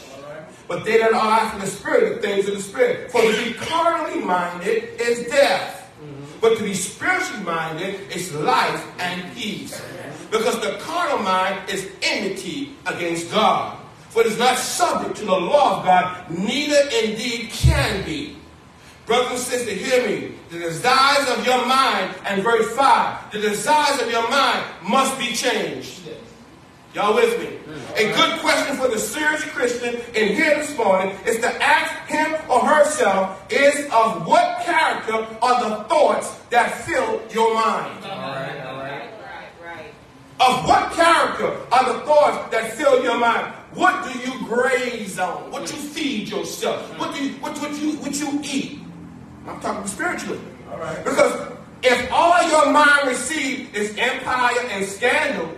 But they that are after the spirit, the things of the spirit. For to be carnally minded is death. Mm-hmm. But to be spiritually minded is life and peace. Because the carnal mind is enmity against God. For it is not subject to the law of God, neither indeed can be. Brothers and sisters, hear me. The desires of your mind, and verse 5, the desires of your mind must be changed. Y'all with me? A good question for the serious Christian in here this morning is to ask him or herself is of what character are the thoughts that fill your mind? All right. All right. Right, right. Of what character are the thoughts that fill your mind? What do you graze on? What you feed yourself? What do you what, what you what you eat? I'm talking spiritually. All right. Because if all your mind receives is empire and scandal,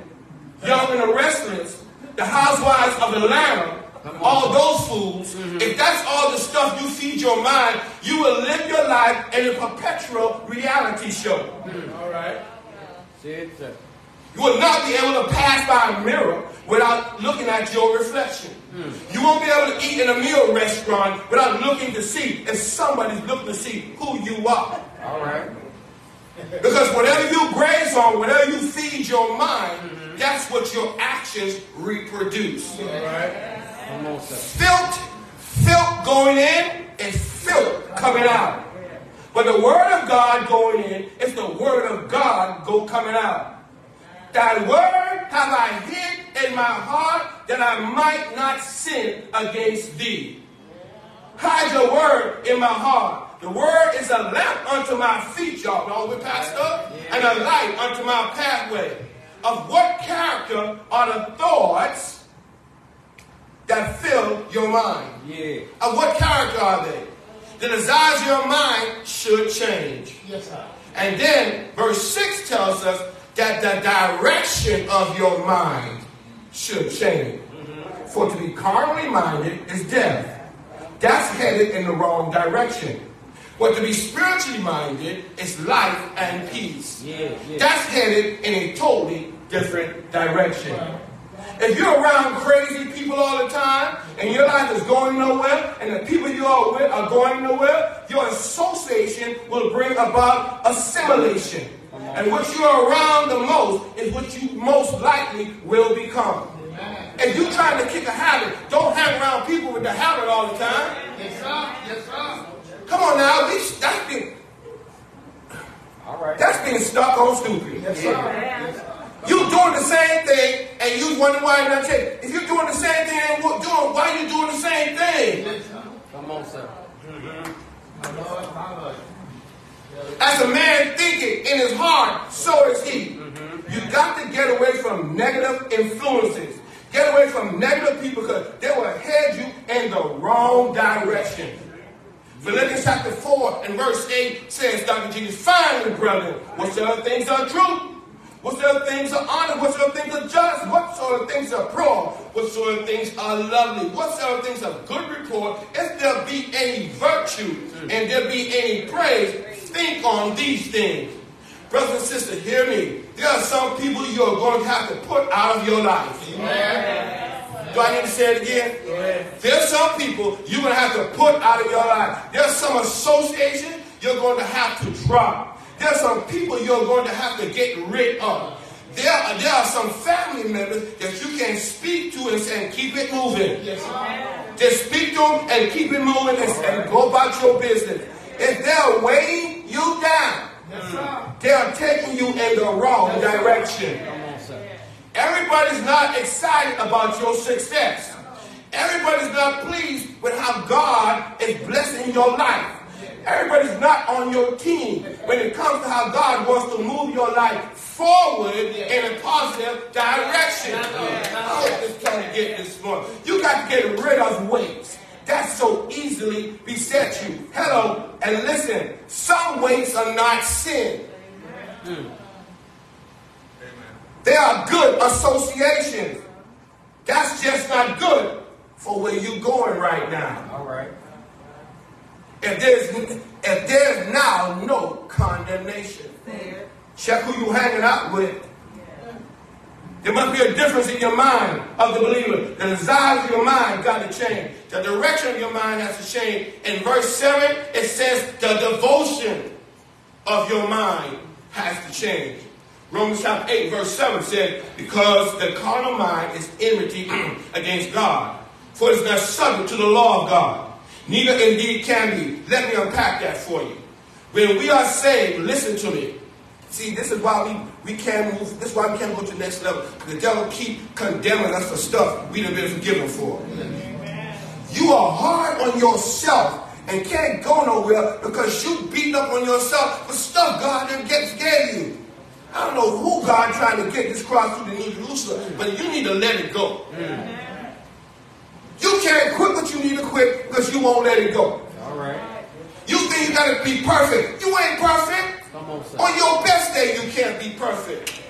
young and the restless, the housewives of Atlanta, all those fools, mm-hmm. if that's all the stuff you feed your mind, you will live your life in a perpetual reality show. Mm-hmm. All right. Say it, sir. You will not be able to pass by a mirror without looking at your reflection. You won't be able to eat in a meal restaurant without looking to see if somebody's looking to see who you are. All right. Because whatever you graze on, whatever you feed your mind, that's what your actions reproduce. Come on, sir. Filth, filth going in and filth coming out. But the word of God going in is the word of God go coming out. Thy word have I hid in my heart that I might not sin against thee. Hide your word in my heart. The word is a lamp unto my feet, y'all know with pastor, and a light unto my pathway. Of what character are the thoughts that fill your mind? Yeah. Of what character are they? The desires of your mind should change. Yes, sir. And then verse 6 tells us that the direction of your mind should change. For to be carnally minded is death. That's headed in the wrong direction. But to be spiritually minded is life and peace. Yeah. Yeah. That's headed in a totally different direction. If you're around crazy people all the time and your life is going nowhere and the people you are with are going nowhere, your association will bring about assimilation. And what you are around the most is what you most likely will become. If you're trying to kick a habit, don't hang around people with the habit all the time. Yes, sir. Yes, sir. Come on now, at least that's being, All right. that's being stuck on stupid. Yes, sir. Yes, sir. You doing the same thing, and you wonder why you're not taking. If you're doing the same thing, and what doing? Why are you doing the same thing? Yes, sir. Come on, sir. Mm-hmm. My Lord, my Lord. As a man thinketh in his heart, so is he. Mm-hmm. You got to get away from negative influences. Get away from negative people because they will head you in the wrong direction. Philippians chapter 4 and verse 8 says, Dr. Jenkins, finally, brethren, whatsoever things are true, whatsoever things are honored, whatsoever things are just, whatsoever things are pure, whatsoever things are lovely, whatsoever things are good report, if there be any virtue mm. and there be any praise, think on these things. Brothers and sisters, hear me. There are some people you're going to have to put out of your life. Do I need to say it again? There are some people you're going to have to put out of your life. There's some association you're going to have to drop. There's some people you're going to have to get rid of. There are, there are some family members that you can speak to and say, keep it moving. Just speak to them and keep it moving and, and go about your business. If they're weighing you down, they're taking you in the wrong direction. On. Everybody's not excited about your success. Everybody's not pleased with how God is blessing your life. Everybody's not on your team when it comes to how God wants to move your life forward in a positive direction. I was just trying to get this morning. You got to get rid of weights that so easily beset you. Hello, and listen, some weights are not sin. They are good associations. That's just not good for where you're going right now. All right. If there's if there's now no condemnation, check who you're hanging out with. There must be a difference in your mind of the believer. The desires of your mind got to change. The direction of your mind has to change. In verse 7, it says the devotion of your mind has to change. Romans chapter 8, verse 7 said, Because the carnal mind is enmity against God, for it is not subject to the law of God. Neither indeed can be. Let me unpack that for you. When we are saved, listen to me. See, this is why we, we can't move. This is why we can't go to the next level. The devil keep condemning us for stuff we have been forgiven for. You are hard on yourself and can't go nowhere because you beat up on yourself for stuff God didn't get gave you. I don't know who God trying to get this cross through the New Jerusalem, but you need to let it go. You can't quit what you need to quit because you won't let it go. All right. You think you gotta be perfect. You ain't perfect. Come on, sir. On your best day, you can't be perfect.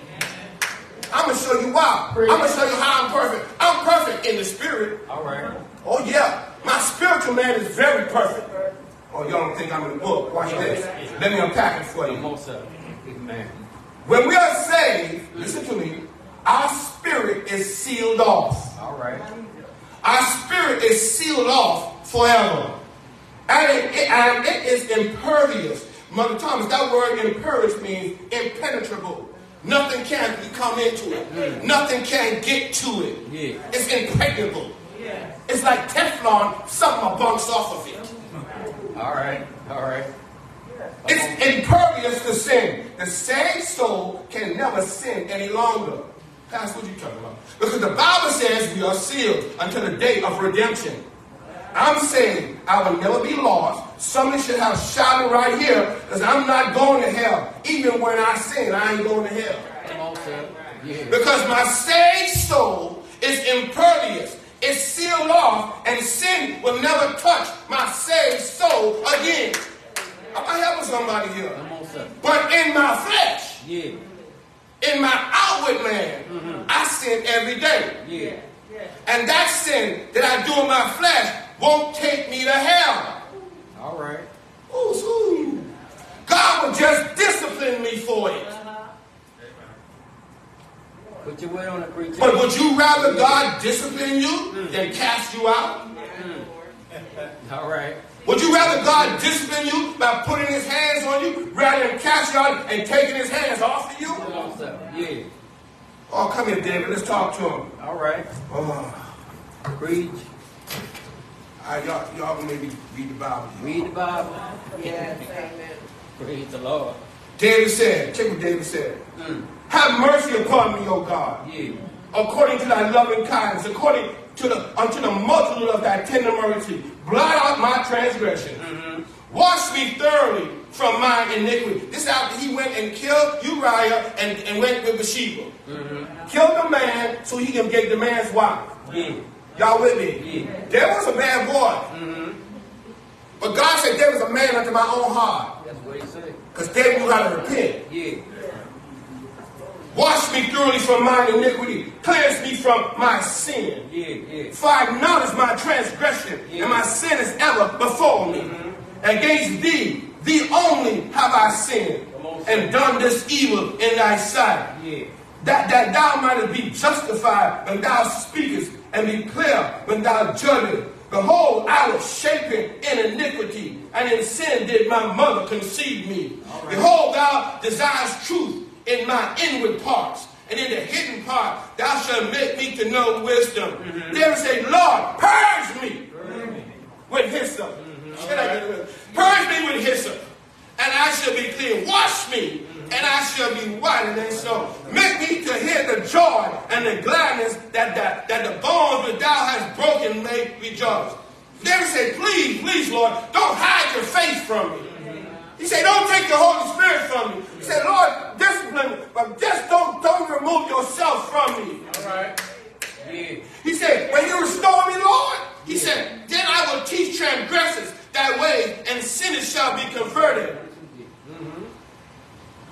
I'm gonna show you why. I'm gonna show you how I'm perfect. I'm perfect in the spirit. All right. Oh yeah, my spiritual man is very perfect. Oh, y'all don't think I'm in the book? Watch this. Let me unpack it for Come you. on, sir. Amen. When we are saved, listen to me. Our spirit is sealed off. All right. Our spirit is sealed off forever. And it, it- and it is impervious. Mother Thomas, that word impervious means impenetrable. Nothing can come into it. Nothing can get to it. Yeah. It's impregnable. It's like Teflon, something bounce off of it. All right. All right. It's impervious to sin. The saved soul can never sin any longer. That's what you talking about. Because the Bible says we are sealed until the day of redemption. I'm saying I will never be lost. Somebody should have shouted right here because I'm not going to hell. Even when I sin, I ain't going to hell. Come on, sir. Yeah. Because my saved soul is impervious. It's sealed off, and sin will never touch my saved soul again. I'm I helping somebody here? Come on, sir. But in my flesh, Yeah. in my outward man, mm-hmm. I sin every day. Yeah. And that sin that I do in my flesh won't take me to hell. All right. Ooh, ooh. God will just discipline me for it. Uh-huh. Put your weight on it, preacher. But would you rather God discipline you mm. than cast you out? Mm. All right. Would you rather God discipline you by putting his hands on you rather than cast you out and taking his hands off of you? Yeah. Oh, come here, David. Let's talk to him. All right. Oh, Preach. All right, y'all, y'all can maybe read the Bible. Read the Bible. Yes, amen. Praise the Lord. David said, check what David said. Mm. Have mercy upon me, O God, Yeah. according to thy loving kindness, according to the unto the multitude of thy tender mercy. Blot out my transgression. Wash me thoroughly from my iniquity. This after he went and killed Uriah and, and went with Bathsheba. Killed the man so he can get the man's wife. Yeah. Y'all with me? Yeah. There was a bad boy. Mm-hmm. But God said, there was a man after my own heart. That's what he said. Because David knew how to repent. Yeah. Wash me thoroughly from mine iniquity. Cleanse me from my sin. Yeah, yeah. For I acknowledge my transgression, and my sin is ever before me. Mm-hmm. Against thee, thee only have I sinned, and done this evil in thy sight. Yeah. That, that thou mightest be justified when thou speakest, and be clear when thou judgest. Behold, I was shapen in iniquity, and in sin did my mother conceive me. Behold, thou desirest truth in my inward parts, and in the hidden part thou shalt make me to know wisdom. Mm-hmm. There is a Lord, purge me mm-hmm. with hyssop. Mm-hmm. Get it? Purge me with hyssop, and I shall be clean. Wash me, and I shall be whiter than snow. Make me to hear the joy and the gladness that, that, that the bones that thou hast broken may rejoice. David said, please, please, Lord, don't hide your face from me. He said, don't take the Holy Spirit from me. He said, Lord, discipline me, but just don't, don't remove yourself from me. All right. Yeah. He said, when you restore me, Lord, he said, then I will teach transgressors thy way, and sinners shall be converted.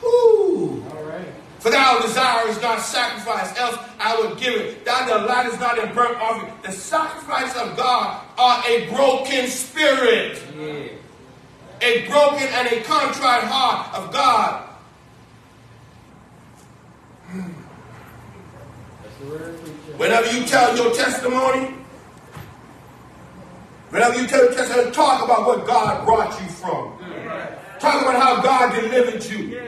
All right. For thou desirest not sacrifice, else I would give it. Thou is not in burnt offering. The sacrifice of God are a broken spirit, Yeah. a broken and a contrite heart of God. That's the word preacher. Whenever you tell your testimony, whenever you tell your testimony, talk about what God brought you from. Talk about how God delivered you.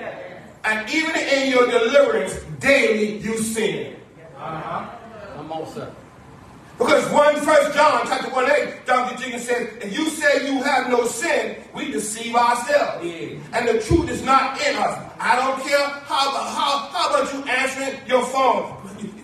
And even in your deliverance, daily you sin. Uh-huh. Come on, sir. Because 1 First John chapter 1 8, Dr. Jenkins says, if you say you have no sin, we deceive ourselves. Yeah. And the truth is not in us. I don't care how, how, how about you answering your phone.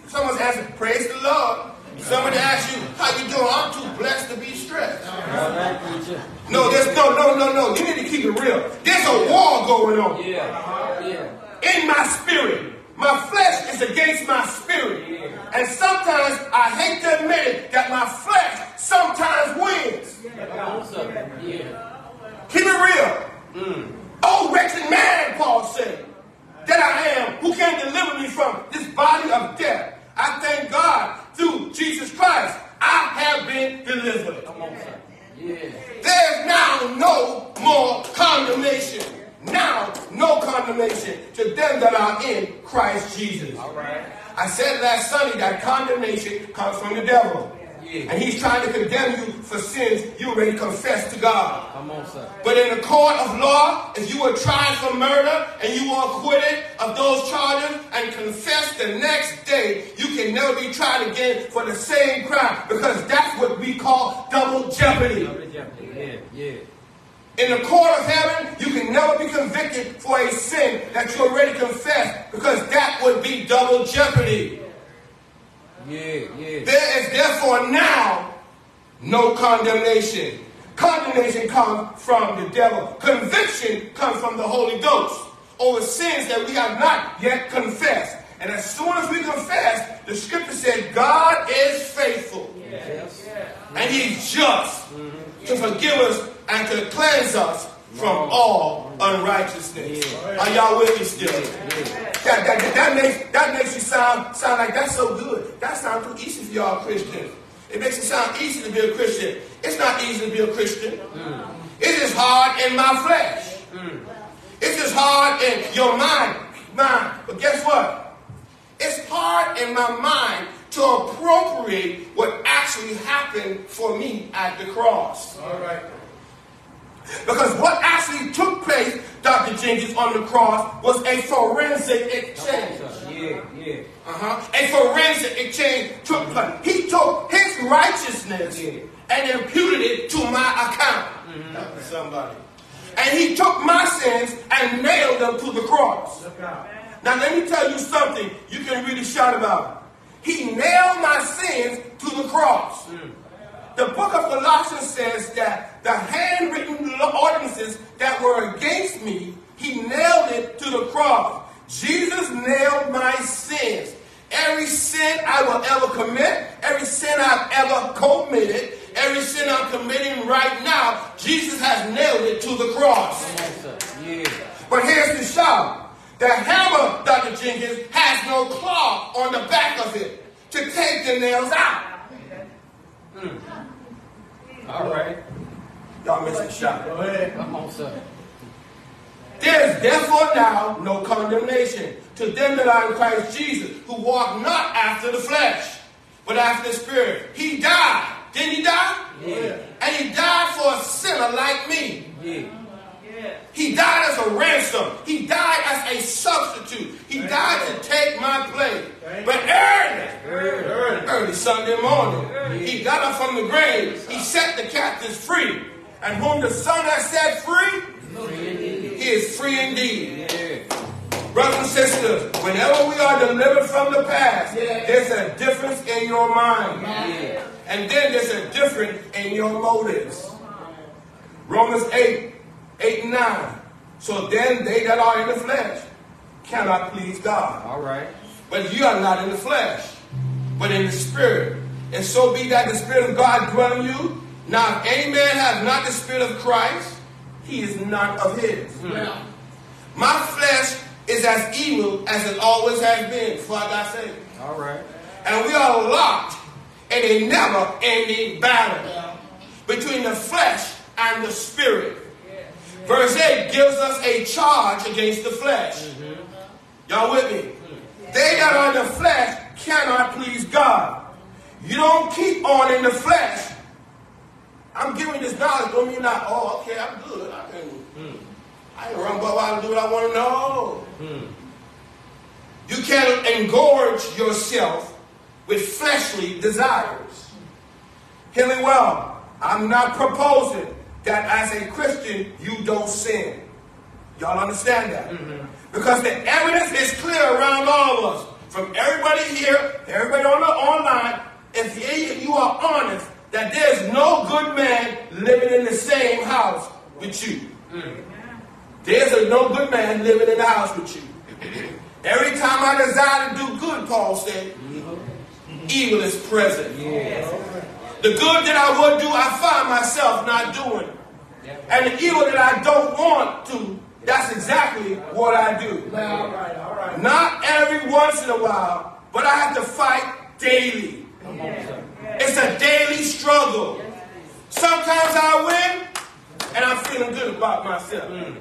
Someone's answering, praise the Lord. Somebody asks you, how you doing? I'm too blessed to be stressed. All right, preacher. No, there's no, no, no, no. You need to keep it real. There's a war going on Yeah. Yeah. in my spirit. My flesh is against my spirit. And sometimes I hate to admit it that my flesh sometimes wins. Come on, sir. Yeah. Keep it real. Oh, wretched man, Paul said, that I am, who can deliver me from this body of death. I thank God through Jesus Christ, I have been delivered. Come on, sir. Yeah. There's now no more condemnation. Now, no condemnation to them that are in Christ Jesus. Right. I said last Sunday that condemnation comes from the devil. Yeah. And he's trying to condemn you for sins you already confessed to God. Come on, sir. But in the court of law, if you were tried for murder and you were acquitted of those charges and confessed the next day, you can never be tried again for the same crime because that's what we call double jeopardy. Yeah. Yeah. In the court of heaven, you can never be convicted for a sin that you already confessed because that would be double jeopardy. Yeah. Yeah. There is therefore now no condemnation. Condemnation comes from the devil. Conviction comes from the Holy Ghost over sins that we have not yet confessed. And as soon as we confess, the scripture said God is faithful Yes. and he's just to forgive us and to cleanse us from all unrighteousness. Are y'all with me still? That, that, that, that makes that makes you sound sound like that's so good. That sounds too easy for y'all Christians. It makes it sound easy to be a Christian. It's not easy to be a Christian. Mm. It is hard in my flesh. Mm. It's just hard in your mind. Mind. But guess what? It's hard in my mind to appropriate what actually happened for me at the cross. All right. Because what actually took place, Dr. Jenkins, on the cross was a forensic exchange. Yeah. Yeah. Uh-huh. A forensic exchange took place. He took his righteousness Yeah. and imputed it to my account. Help me Somebody. And he took my sins and nailed them to the cross. Now let me tell you something you can really shout about. He nailed my sins to the cross. The book of Colossians says that the handwritten ordinances that were against me, he nailed it to the cross. Jesus nailed my sins. Every sin I will ever commit, every sin I've ever committed, every sin I'm committing right now, Jesus has nailed it to the cross. But here's the shout. The hammer, Dr. Jenkins, has no claw on the back of it to take the nails out. Hmm. All right. Y'all missed the shot. Go ahead. Come on, sir. There is therefore now no condemnation to them that are in Christ Jesus, who walk not after the flesh, but after the Spirit. He died. Didn't he die? Yeah. And he died for a sinner like me. Yeah. He died as a ransom. He died as a substitute. He died to take my place. But early, Early. early Sunday morning, he got up from the grave. He set the captives free. And whom the Son has set free, he is free indeed. Brothers and sisters, whenever we are delivered from the past, there's a difference in your mind. And then there's a difference in your motives. Romans 8, 8 and 9. So then they that are in the flesh cannot please God. All right. But you are not in the flesh, but in the spirit. And so be that the spirit of God dwell in you. Now if any man have not the spirit of Christ, he is not of his. Hmm. My flesh is as evil as it always has been, for I say. All right. And we are locked in a never ending battle between the flesh and the spirit. Verse 8 gives us a charge against the flesh. Mm-hmm. Y'all with me? They that are in the flesh cannot please God. You don't keep on in the flesh. I'm giving this knowledge, don't mean not, oh, okay, I'm good. I can, hmm. I can run but I do what I want to know. Hmm. You can't engorge yourself with fleshly desires. Hear me well. I'm not proposing that as a Christian you don't sin. Y'all understand that? Mm-hmm. Because the evidence is clear around all of us. From everybody here, everybody on the online, if you are honest, that there's no good man living in the same house with you. There's a no good man living in the house with you. Every time I desire to do good, Paul said, evil is present. The good that I would do, I find myself not doing. And the evil that I don't want to, that's exactly what I do. Not every once in a while, but I have to fight daily. It's a daily struggle. Sometimes I win, and I'm feeling good about myself. Mm.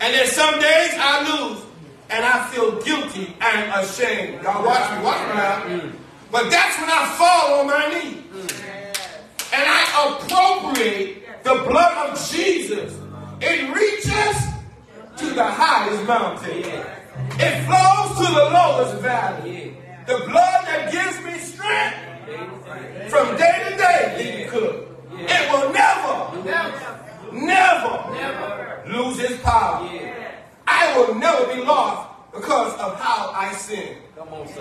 And then some days I lose, and I feel guilty and ashamed. Y'all watch me, watch me now. But that's when I fall on my knee. Mm. And I appropriate the blood of Jesus. It reaches to the highest mountain. It flows to the lowest valley. The blood that gives me strength from day to day, Deacon Cook. It will never, never, lose its power. I will never be lost because of how I sin.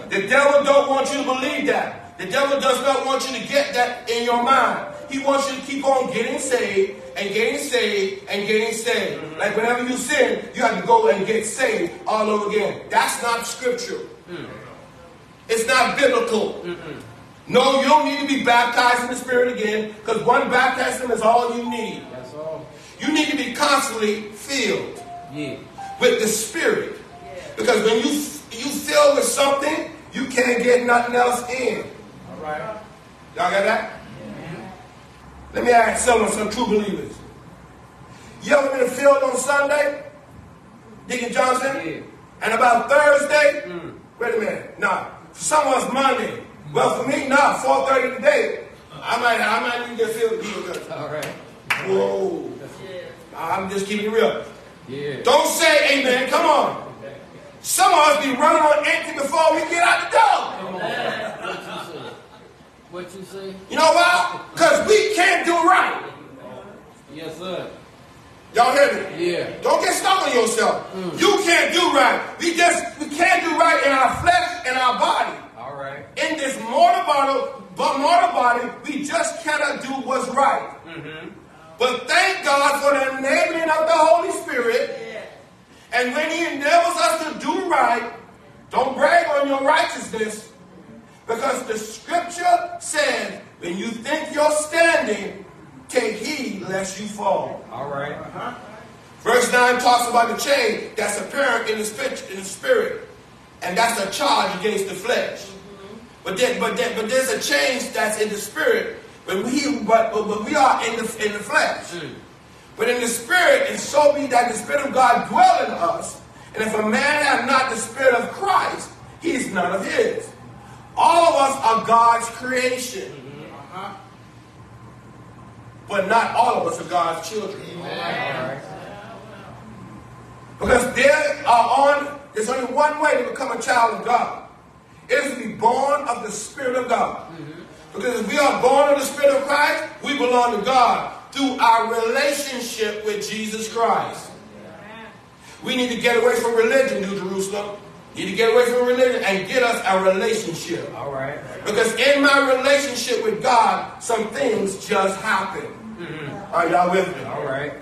The devil don't want you to believe that. The devil does not want you to get that in your mind. He wants you to keep on getting saved and getting saved and getting saved. Like whenever you sin, you have to go and get saved all over again. That's not scriptural. It's not biblical. No, you don't need to be baptized in the Spirit again because one baptism is all you need. That's all. You need to be constantly filled Yeah. with the Spirit. Because when you you fill with something, you can't get nothing else in. All right. Y'all got that? Let me ask someone, some true believers. You ever been filled on Sunday? Deacon Johnson? Yeah. And about Thursday? Mm. Wait a minute. For someone's Monday. Well, for me, nah. 4.30 today. I might, I might even get filled again. All right. Whoa. I'm just keeping it real. Yeah. Don't say amen. Come on. Some of us be running on empty before we get out the door. Come on. What you say? What you say? You know why? Because we can't do right. Yes, sir. Y'all hear me? Yeah. Don't get stuck on yourself. Mm. You can't do right. We just we can't do right in our flesh and our body. Right. In this mortal body, but mortal body, we just cannot do what's right. Mm-hmm. But thank God for the enabling of the Holy Spirit. And when He enables us to do right, don't brag on your righteousness. Because the scripture says, when you think you're standing, take heed lest you fall. All right. Uh-huh. Verse 9 talks about the chain that's apparent in the spirit, in the spirit. And that's a charge against the flesh. But then, but then, but there's a change that's in the spirit. But we, but, but, but we are in the in the flesh. Mm. But in the spirit, and so be that the spirit of God dwell in us. And if a man have not the spirit of Christ, he is none of his. All of us are God's creation. Mm-hmm. But not all of us are God's children. Right. Because there are on, there's only one way to become a child of God. It is to be born of the Spirit of God. Because if we are born of the Spirit of Christ, we belong to God through our relationship with Jesus Christ. We need to get away from religion, New Jerusalem. Need to get away from religion and get us a relationship. All right. Because in my relationship with God, some things just happen. Are y'all with me? All right.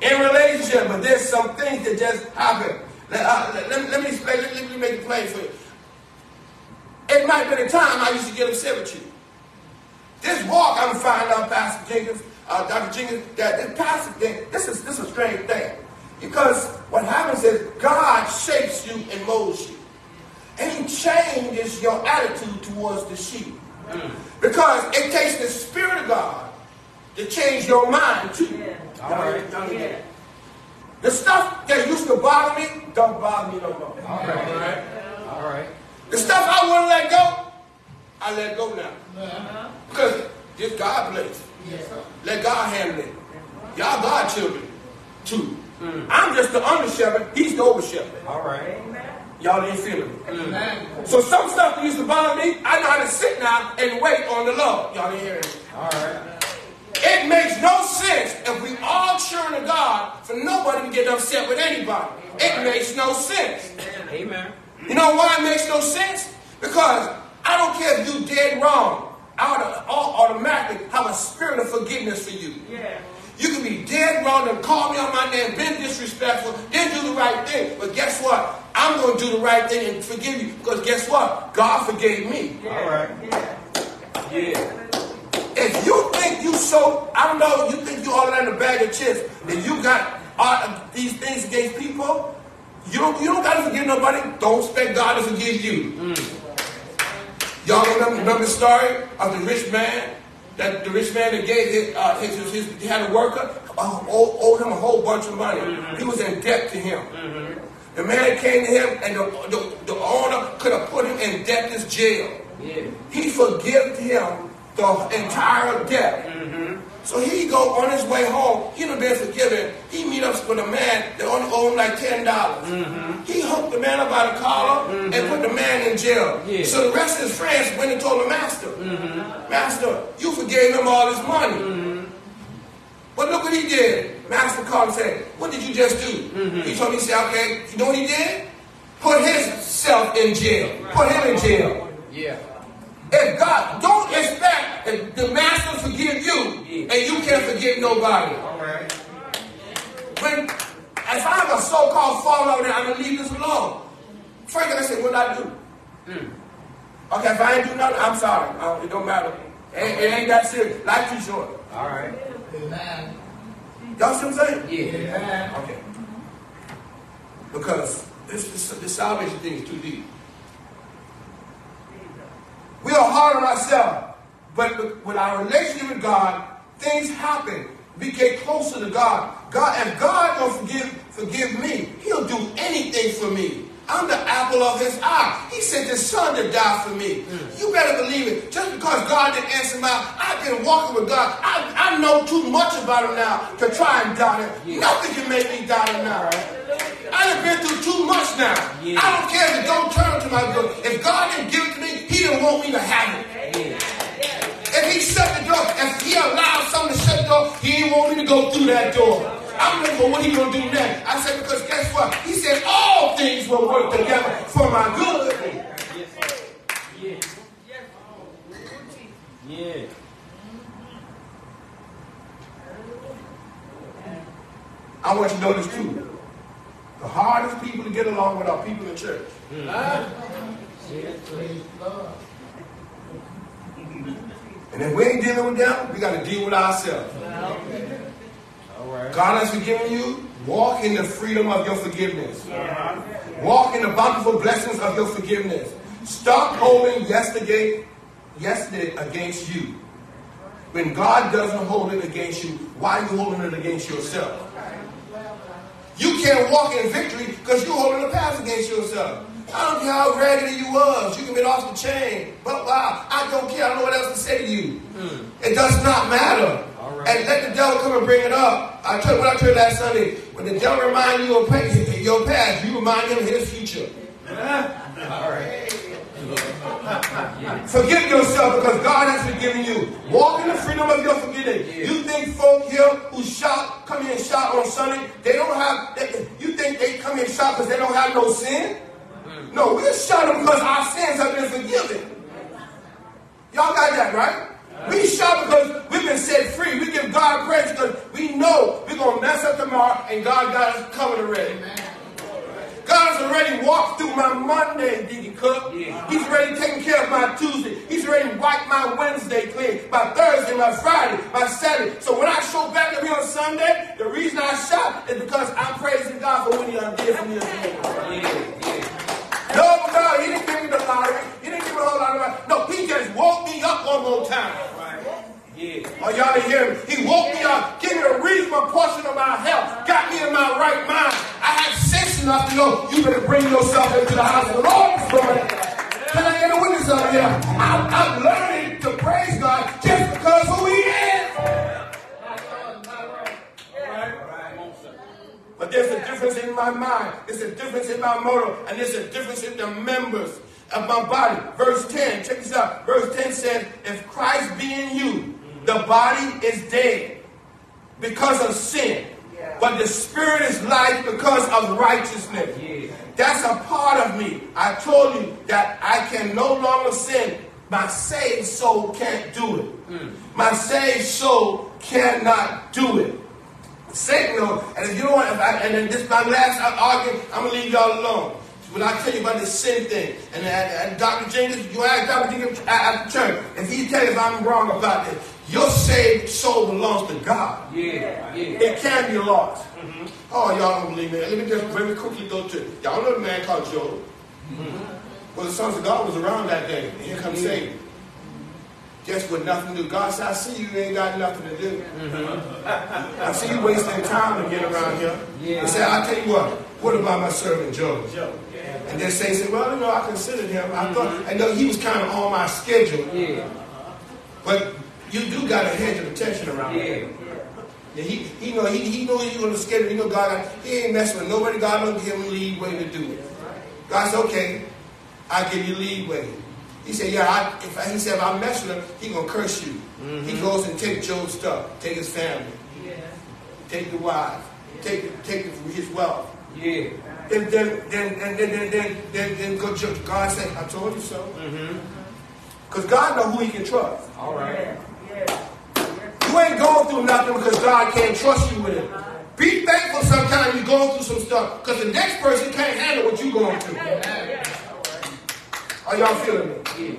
in relationship, but there's some things that just happen. Let, uh, let, let, let me explain, let, let me make it plain for you. It might be the time I used to get upset with you. This walk, I'm finding out, Pastor Jenkins, uh, Dr. Jenkins, that this pastor thing, this is this is a strange thing. Because what happens is God shapes you and molds you. And he changes your attitude towards the sheep. Because it takes the Spirit of God to change your mind too. All right. The stuff that used to bother me don't bother me no more. All right. All right. The stuff I wouldn't let go, I let go now. Because this God place. Let God handle it. Y'all God children too. Mm. I'm just the under shepherd. He's the over shepherd. All right. Y'all ain't feeling it. Mm. So some stuff that used to bother me, I know how to sit now and wait on the Lord. Y'all ain't hearing it. All right. It makes no sense if we all churn to God for nobody to get upset with anybody. It makes no sense. Amen. You know why it makes no sense? Because I don't care if you dead wrong. I would automatically have a spirit of forgiveness for you. You can be dead wrong and call me on my name, been disrespectful, didn't do the right thing. But guess what? I'm going to do the right thing and forgive you. Because guess what? God forgave me. All right. Yeah. If you think you so, I don't know, you think you all in a bag of chips, and you got all of these things against people, you don't, you don't got to forgive nobody. Don't expect God to forgive you. Y'all remember, remember the story of the rich man? That the rich man that gave his, uh, his, his, his- he had a worker, uh, owed, owed him a whole bunch of money. He was in debt to him. The man came to him, and the, the, the owner could have put him in debtor's jail. Yeah. He forgave him the entire debt. Mm-hmm. So he go on his way home. He done been forgiven. He meet up with a man that only owed him like ten dollars. Mm-hmm. He hooked the man up by the collar and mm-hmm. put the man in jail. Yeah. So the rest of his friends went and told the master, Master, you forgave him all his money. But look what he did. Master called and said, What did you just do? He told me, he said, Okay, you know what he did? Put himself in jail. Put him in jail. Yeah. If God, don't expect that the master to forgive you and you can't forgive nobody. All right. When, if I have a so-called fallout, then I'm gonna leave this alone. First, I said, what I do? Okay, if I ain't do nothing, I'm sorry. Uh, it don't matter. It ain't, it ain't that serious. Life too short. All right. Y'all see what I'm saying? Yeah. Okay. Because this, this, this salvation thing is too deep. We are hard on ourselves, but with- our relationship with God, things happen. We get closer to God. God, if God don't forgive forgive me, He'll do anything for me. I'm the apple of His eye. He sent His Son to die for me. Hmm. You better believe it. Just because God didn't answer my, I've been walking with God. I, I know too much about Him now to try and doubt Him. Nothing can make me doubt Him now. I've been through too much now. Yeah. I don't care if it don't turn to my good. If God didn't give it to me, He didn't want me to have it. If He shut the door, if He allowed something to shut the door, He didn't want me to go through that door. I'm looking for what He gonna do next. I said because guess what? He said things will work together for my good. Yeah. Yeah. I want you to know this too. The hardest people to get along with are people in church. And And if we ain't dealing with them, we got to deal with ourselves. All right. God has forgiven you. Walk in the freedom of your forgiveness. Walk in the bountiful blessings of your forgiveness. Stop holding yesterday, yesterday against you. When God doesn't hold it against you, why are you holding it against yourself? You can't walk in victory because you're holding the past against yourself. I don't care how raggedy you was. You can be off the chain. But wow, I don't care. I don't know what else to say to you. Hmm. It does not matter. Right. And let the devil come and bring it up. I told what I told you last Sunday. When the devil remind you of pa- your past, you remind him of his future. All right. Forgive yourself because God has forgiven you. Walk in the freedom of your forgiveness. You think folk here who shout, come here and shout on Sunday, they don't have, they, you think they come here and shout because they don't have no sin? Mm. No, we're shouting because our sins have been forgiven. Y'all got that, right? We shout because we've been set free. We give God praise because we know we're going to mess up tomorrow and God got us covered already. God's already walked through my Monday, Deacon Cook. He's already taken care of my Tuesday. He's already wiped my Wednesday clean, my Thursday, my Friday, my Saturday. So when I show back up here on Sunday, the reason I shout is because I'm praising God for what He done did for me. No, no, He didn't give me the lottery. He didn't give me a whole lot of money. No, He just woke me up one more time. Oh, y'all didn't hear me. He woke me up, gave me a reasonable portion of my health, got me in my right mind. I had sense enough to know you better bring yourself into the house of the Lord this. Can I get a witness up here? I'm, I'm learning to praise God just because who He is. But there's a difference in my mind. There's a difference in my motive. And there's a difference in the members of my body. Verse 10, check this out. Verse 10 says, if Christ be in you, the body is dead because of sin. But the spirit is life because of righteousness. That's a part of me. I told you that I can no longer sin. My saved soul can't do it. Mm. My saved soul cannot do it. Satan. And if you don't want, I, and then this my last argument, I'm gonna leave y'all alone. When I tell you about this sin thing, and, and, and Dr. Jenkins, you ask Dr. Jenkins at, at the church, if he tell you if I'm wrong about this, your saved soul belongs to God. Yeah. Yeah. It can be lost. Mm-hmm. Oh, y'all don't believe me. Let me just very quickly go to y'all know the man called Job. Mm-hmm. Well, the sons of God was around that day. And here comes Satan. Just what? nothing to do. God said, I see you ain't got nothing to do. Mm-hmm. I see you wasting time again around here. Yeah. He said, I'll tell you what, what about my servant Job? Job. And then Satan said, Well, you know, I considered him. I thought I know he was kind of on my schedule. Yeah. But you do got a hedge of protection around him. Yeah. Yeah, he, he know he, he know you on the schedule. He know God. He ain't messing with nobody. God don't give him leeway to do it. God said, okay, I give you leeway. He said, yeah. I, if I, he said if I mess with him, he gonna curse you. He mm-hmm. goes and take Job's stuff, take his family, take the wife, take take his wealth. Yeah. Then then then then then then then, then, then go, Job- God said, I told you so. Mm-hmm. Because God know who He can trust. All right. You ain't going through nothing because God can't trust you with it. Be thankful sometimes you're going through some stuff because the next person can't handle what you're going through. Are y'all feeling me?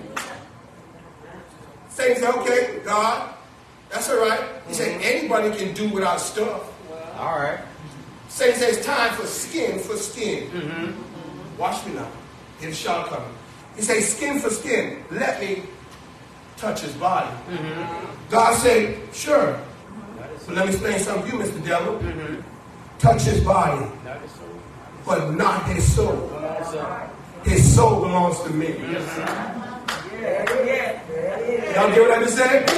Satan said, okay, God, that's all right. He said, anybody can do without stuff. All right. Satan says, it's time for skin for skin. Mm-hmm. Watch me now. Here's shot coming. He says, skin for skin. Let me touch his body. Mm-hmm. God said, sure. But let me explain something to you, Mr. Devil. Mm-hmm. Touch his body, but not his soul. His soul belongs to me. Y'all get what I just said?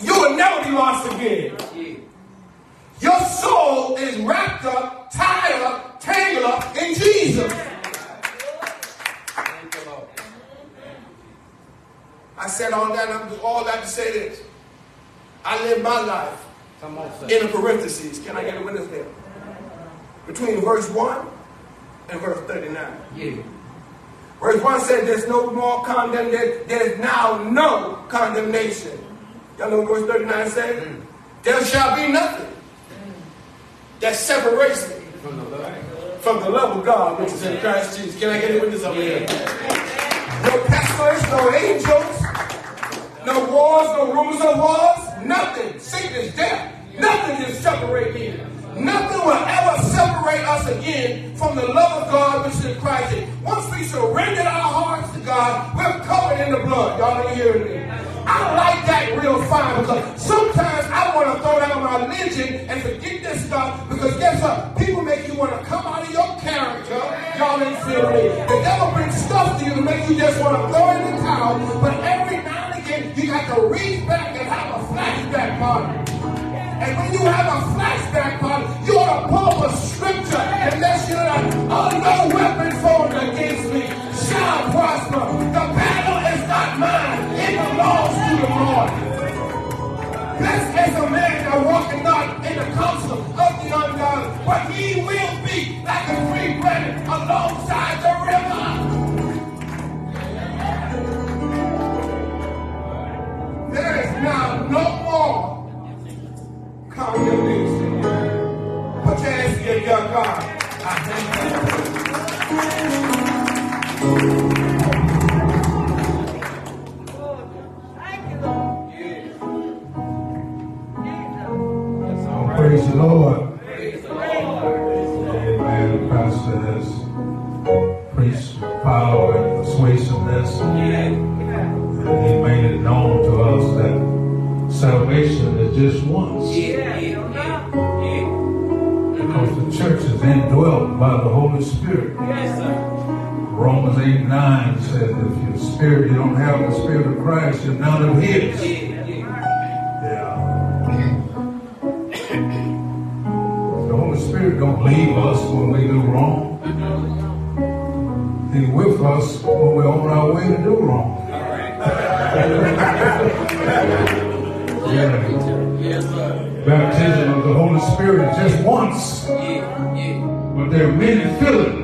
You will never be lost again. Your soul is wrapped up, tied up, tangled up in Jesus. Thank you, Lord. I said all that, I'm all that to say this. I live my life Come on, sir. in the parentheses. Can I get a witness there? Between verse 1 and verse 39. Yeah. Verse 1 said there's no more condemnation. There's now no condemnation. Y'all know what verse 39 says? Mm. There shall be nothing that separates me From the from the love of God which is in Christ Jesus. Can I get a witness over here? No pastors, no angels, no wars, no rumors of wars, nothing. Sickness, death, nothing can separate me Nothing will ever separate us again from the love of God which is in Christ. Once we surrender our hearts to God, we're covered in the blood. Y'all ain't hearing me. I like that real fine because sometimes I want to throw down my religion and forget this stuff because guess what? People make you want to come out of your character. Y'all ain't me. The devil brings stuff to you to make you just want to throw in the towel. But every now and again, you got to reach back and have a flashback party. And when you have a flashback party, you ought to pull up a scripture and let you know, oh, no weapon formed against me shall prosper. The battle is not mine. It belongs to the Lord. Blessed is a man that walketh not in the counsel of the ungodly, but he will be like a free bread alongside the river. There is now no God. Don't have the spirit of Christ, you're none of his. Yeah. The Holy Spirit don't leave us when we do wrong. He's with us when we're on our way to do wrong. Yeah. Baptism of the Holy Spirit is just once, but there are many fillings.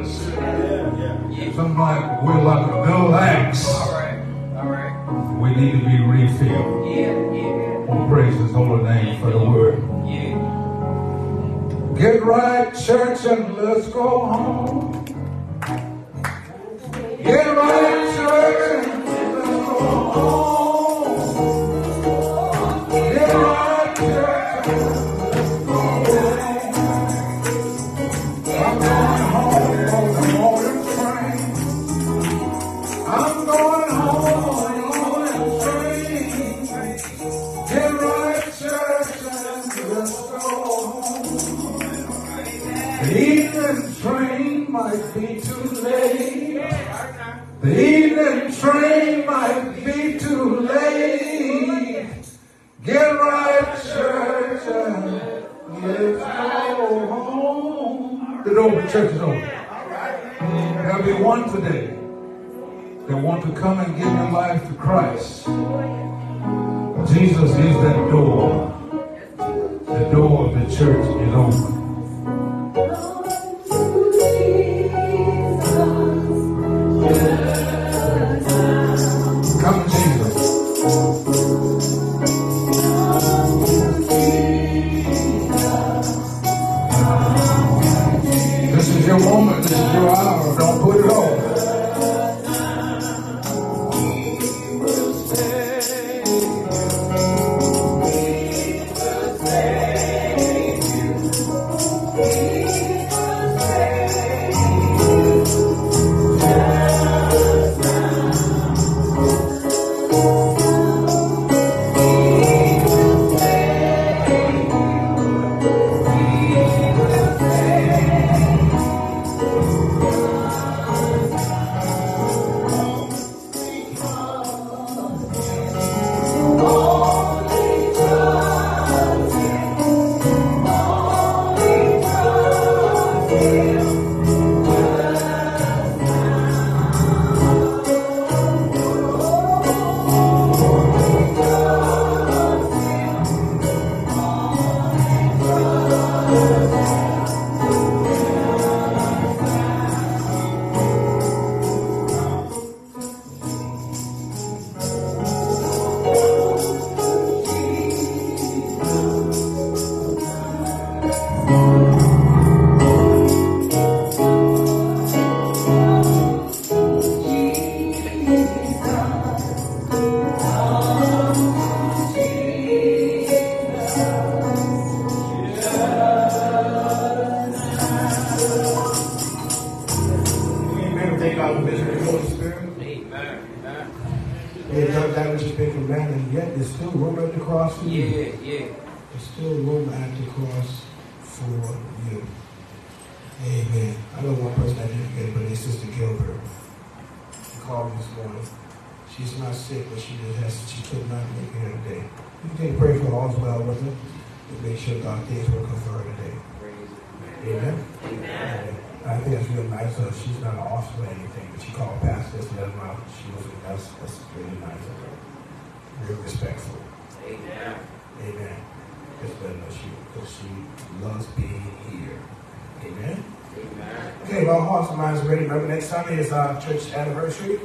Next Sunday is our church anniversary.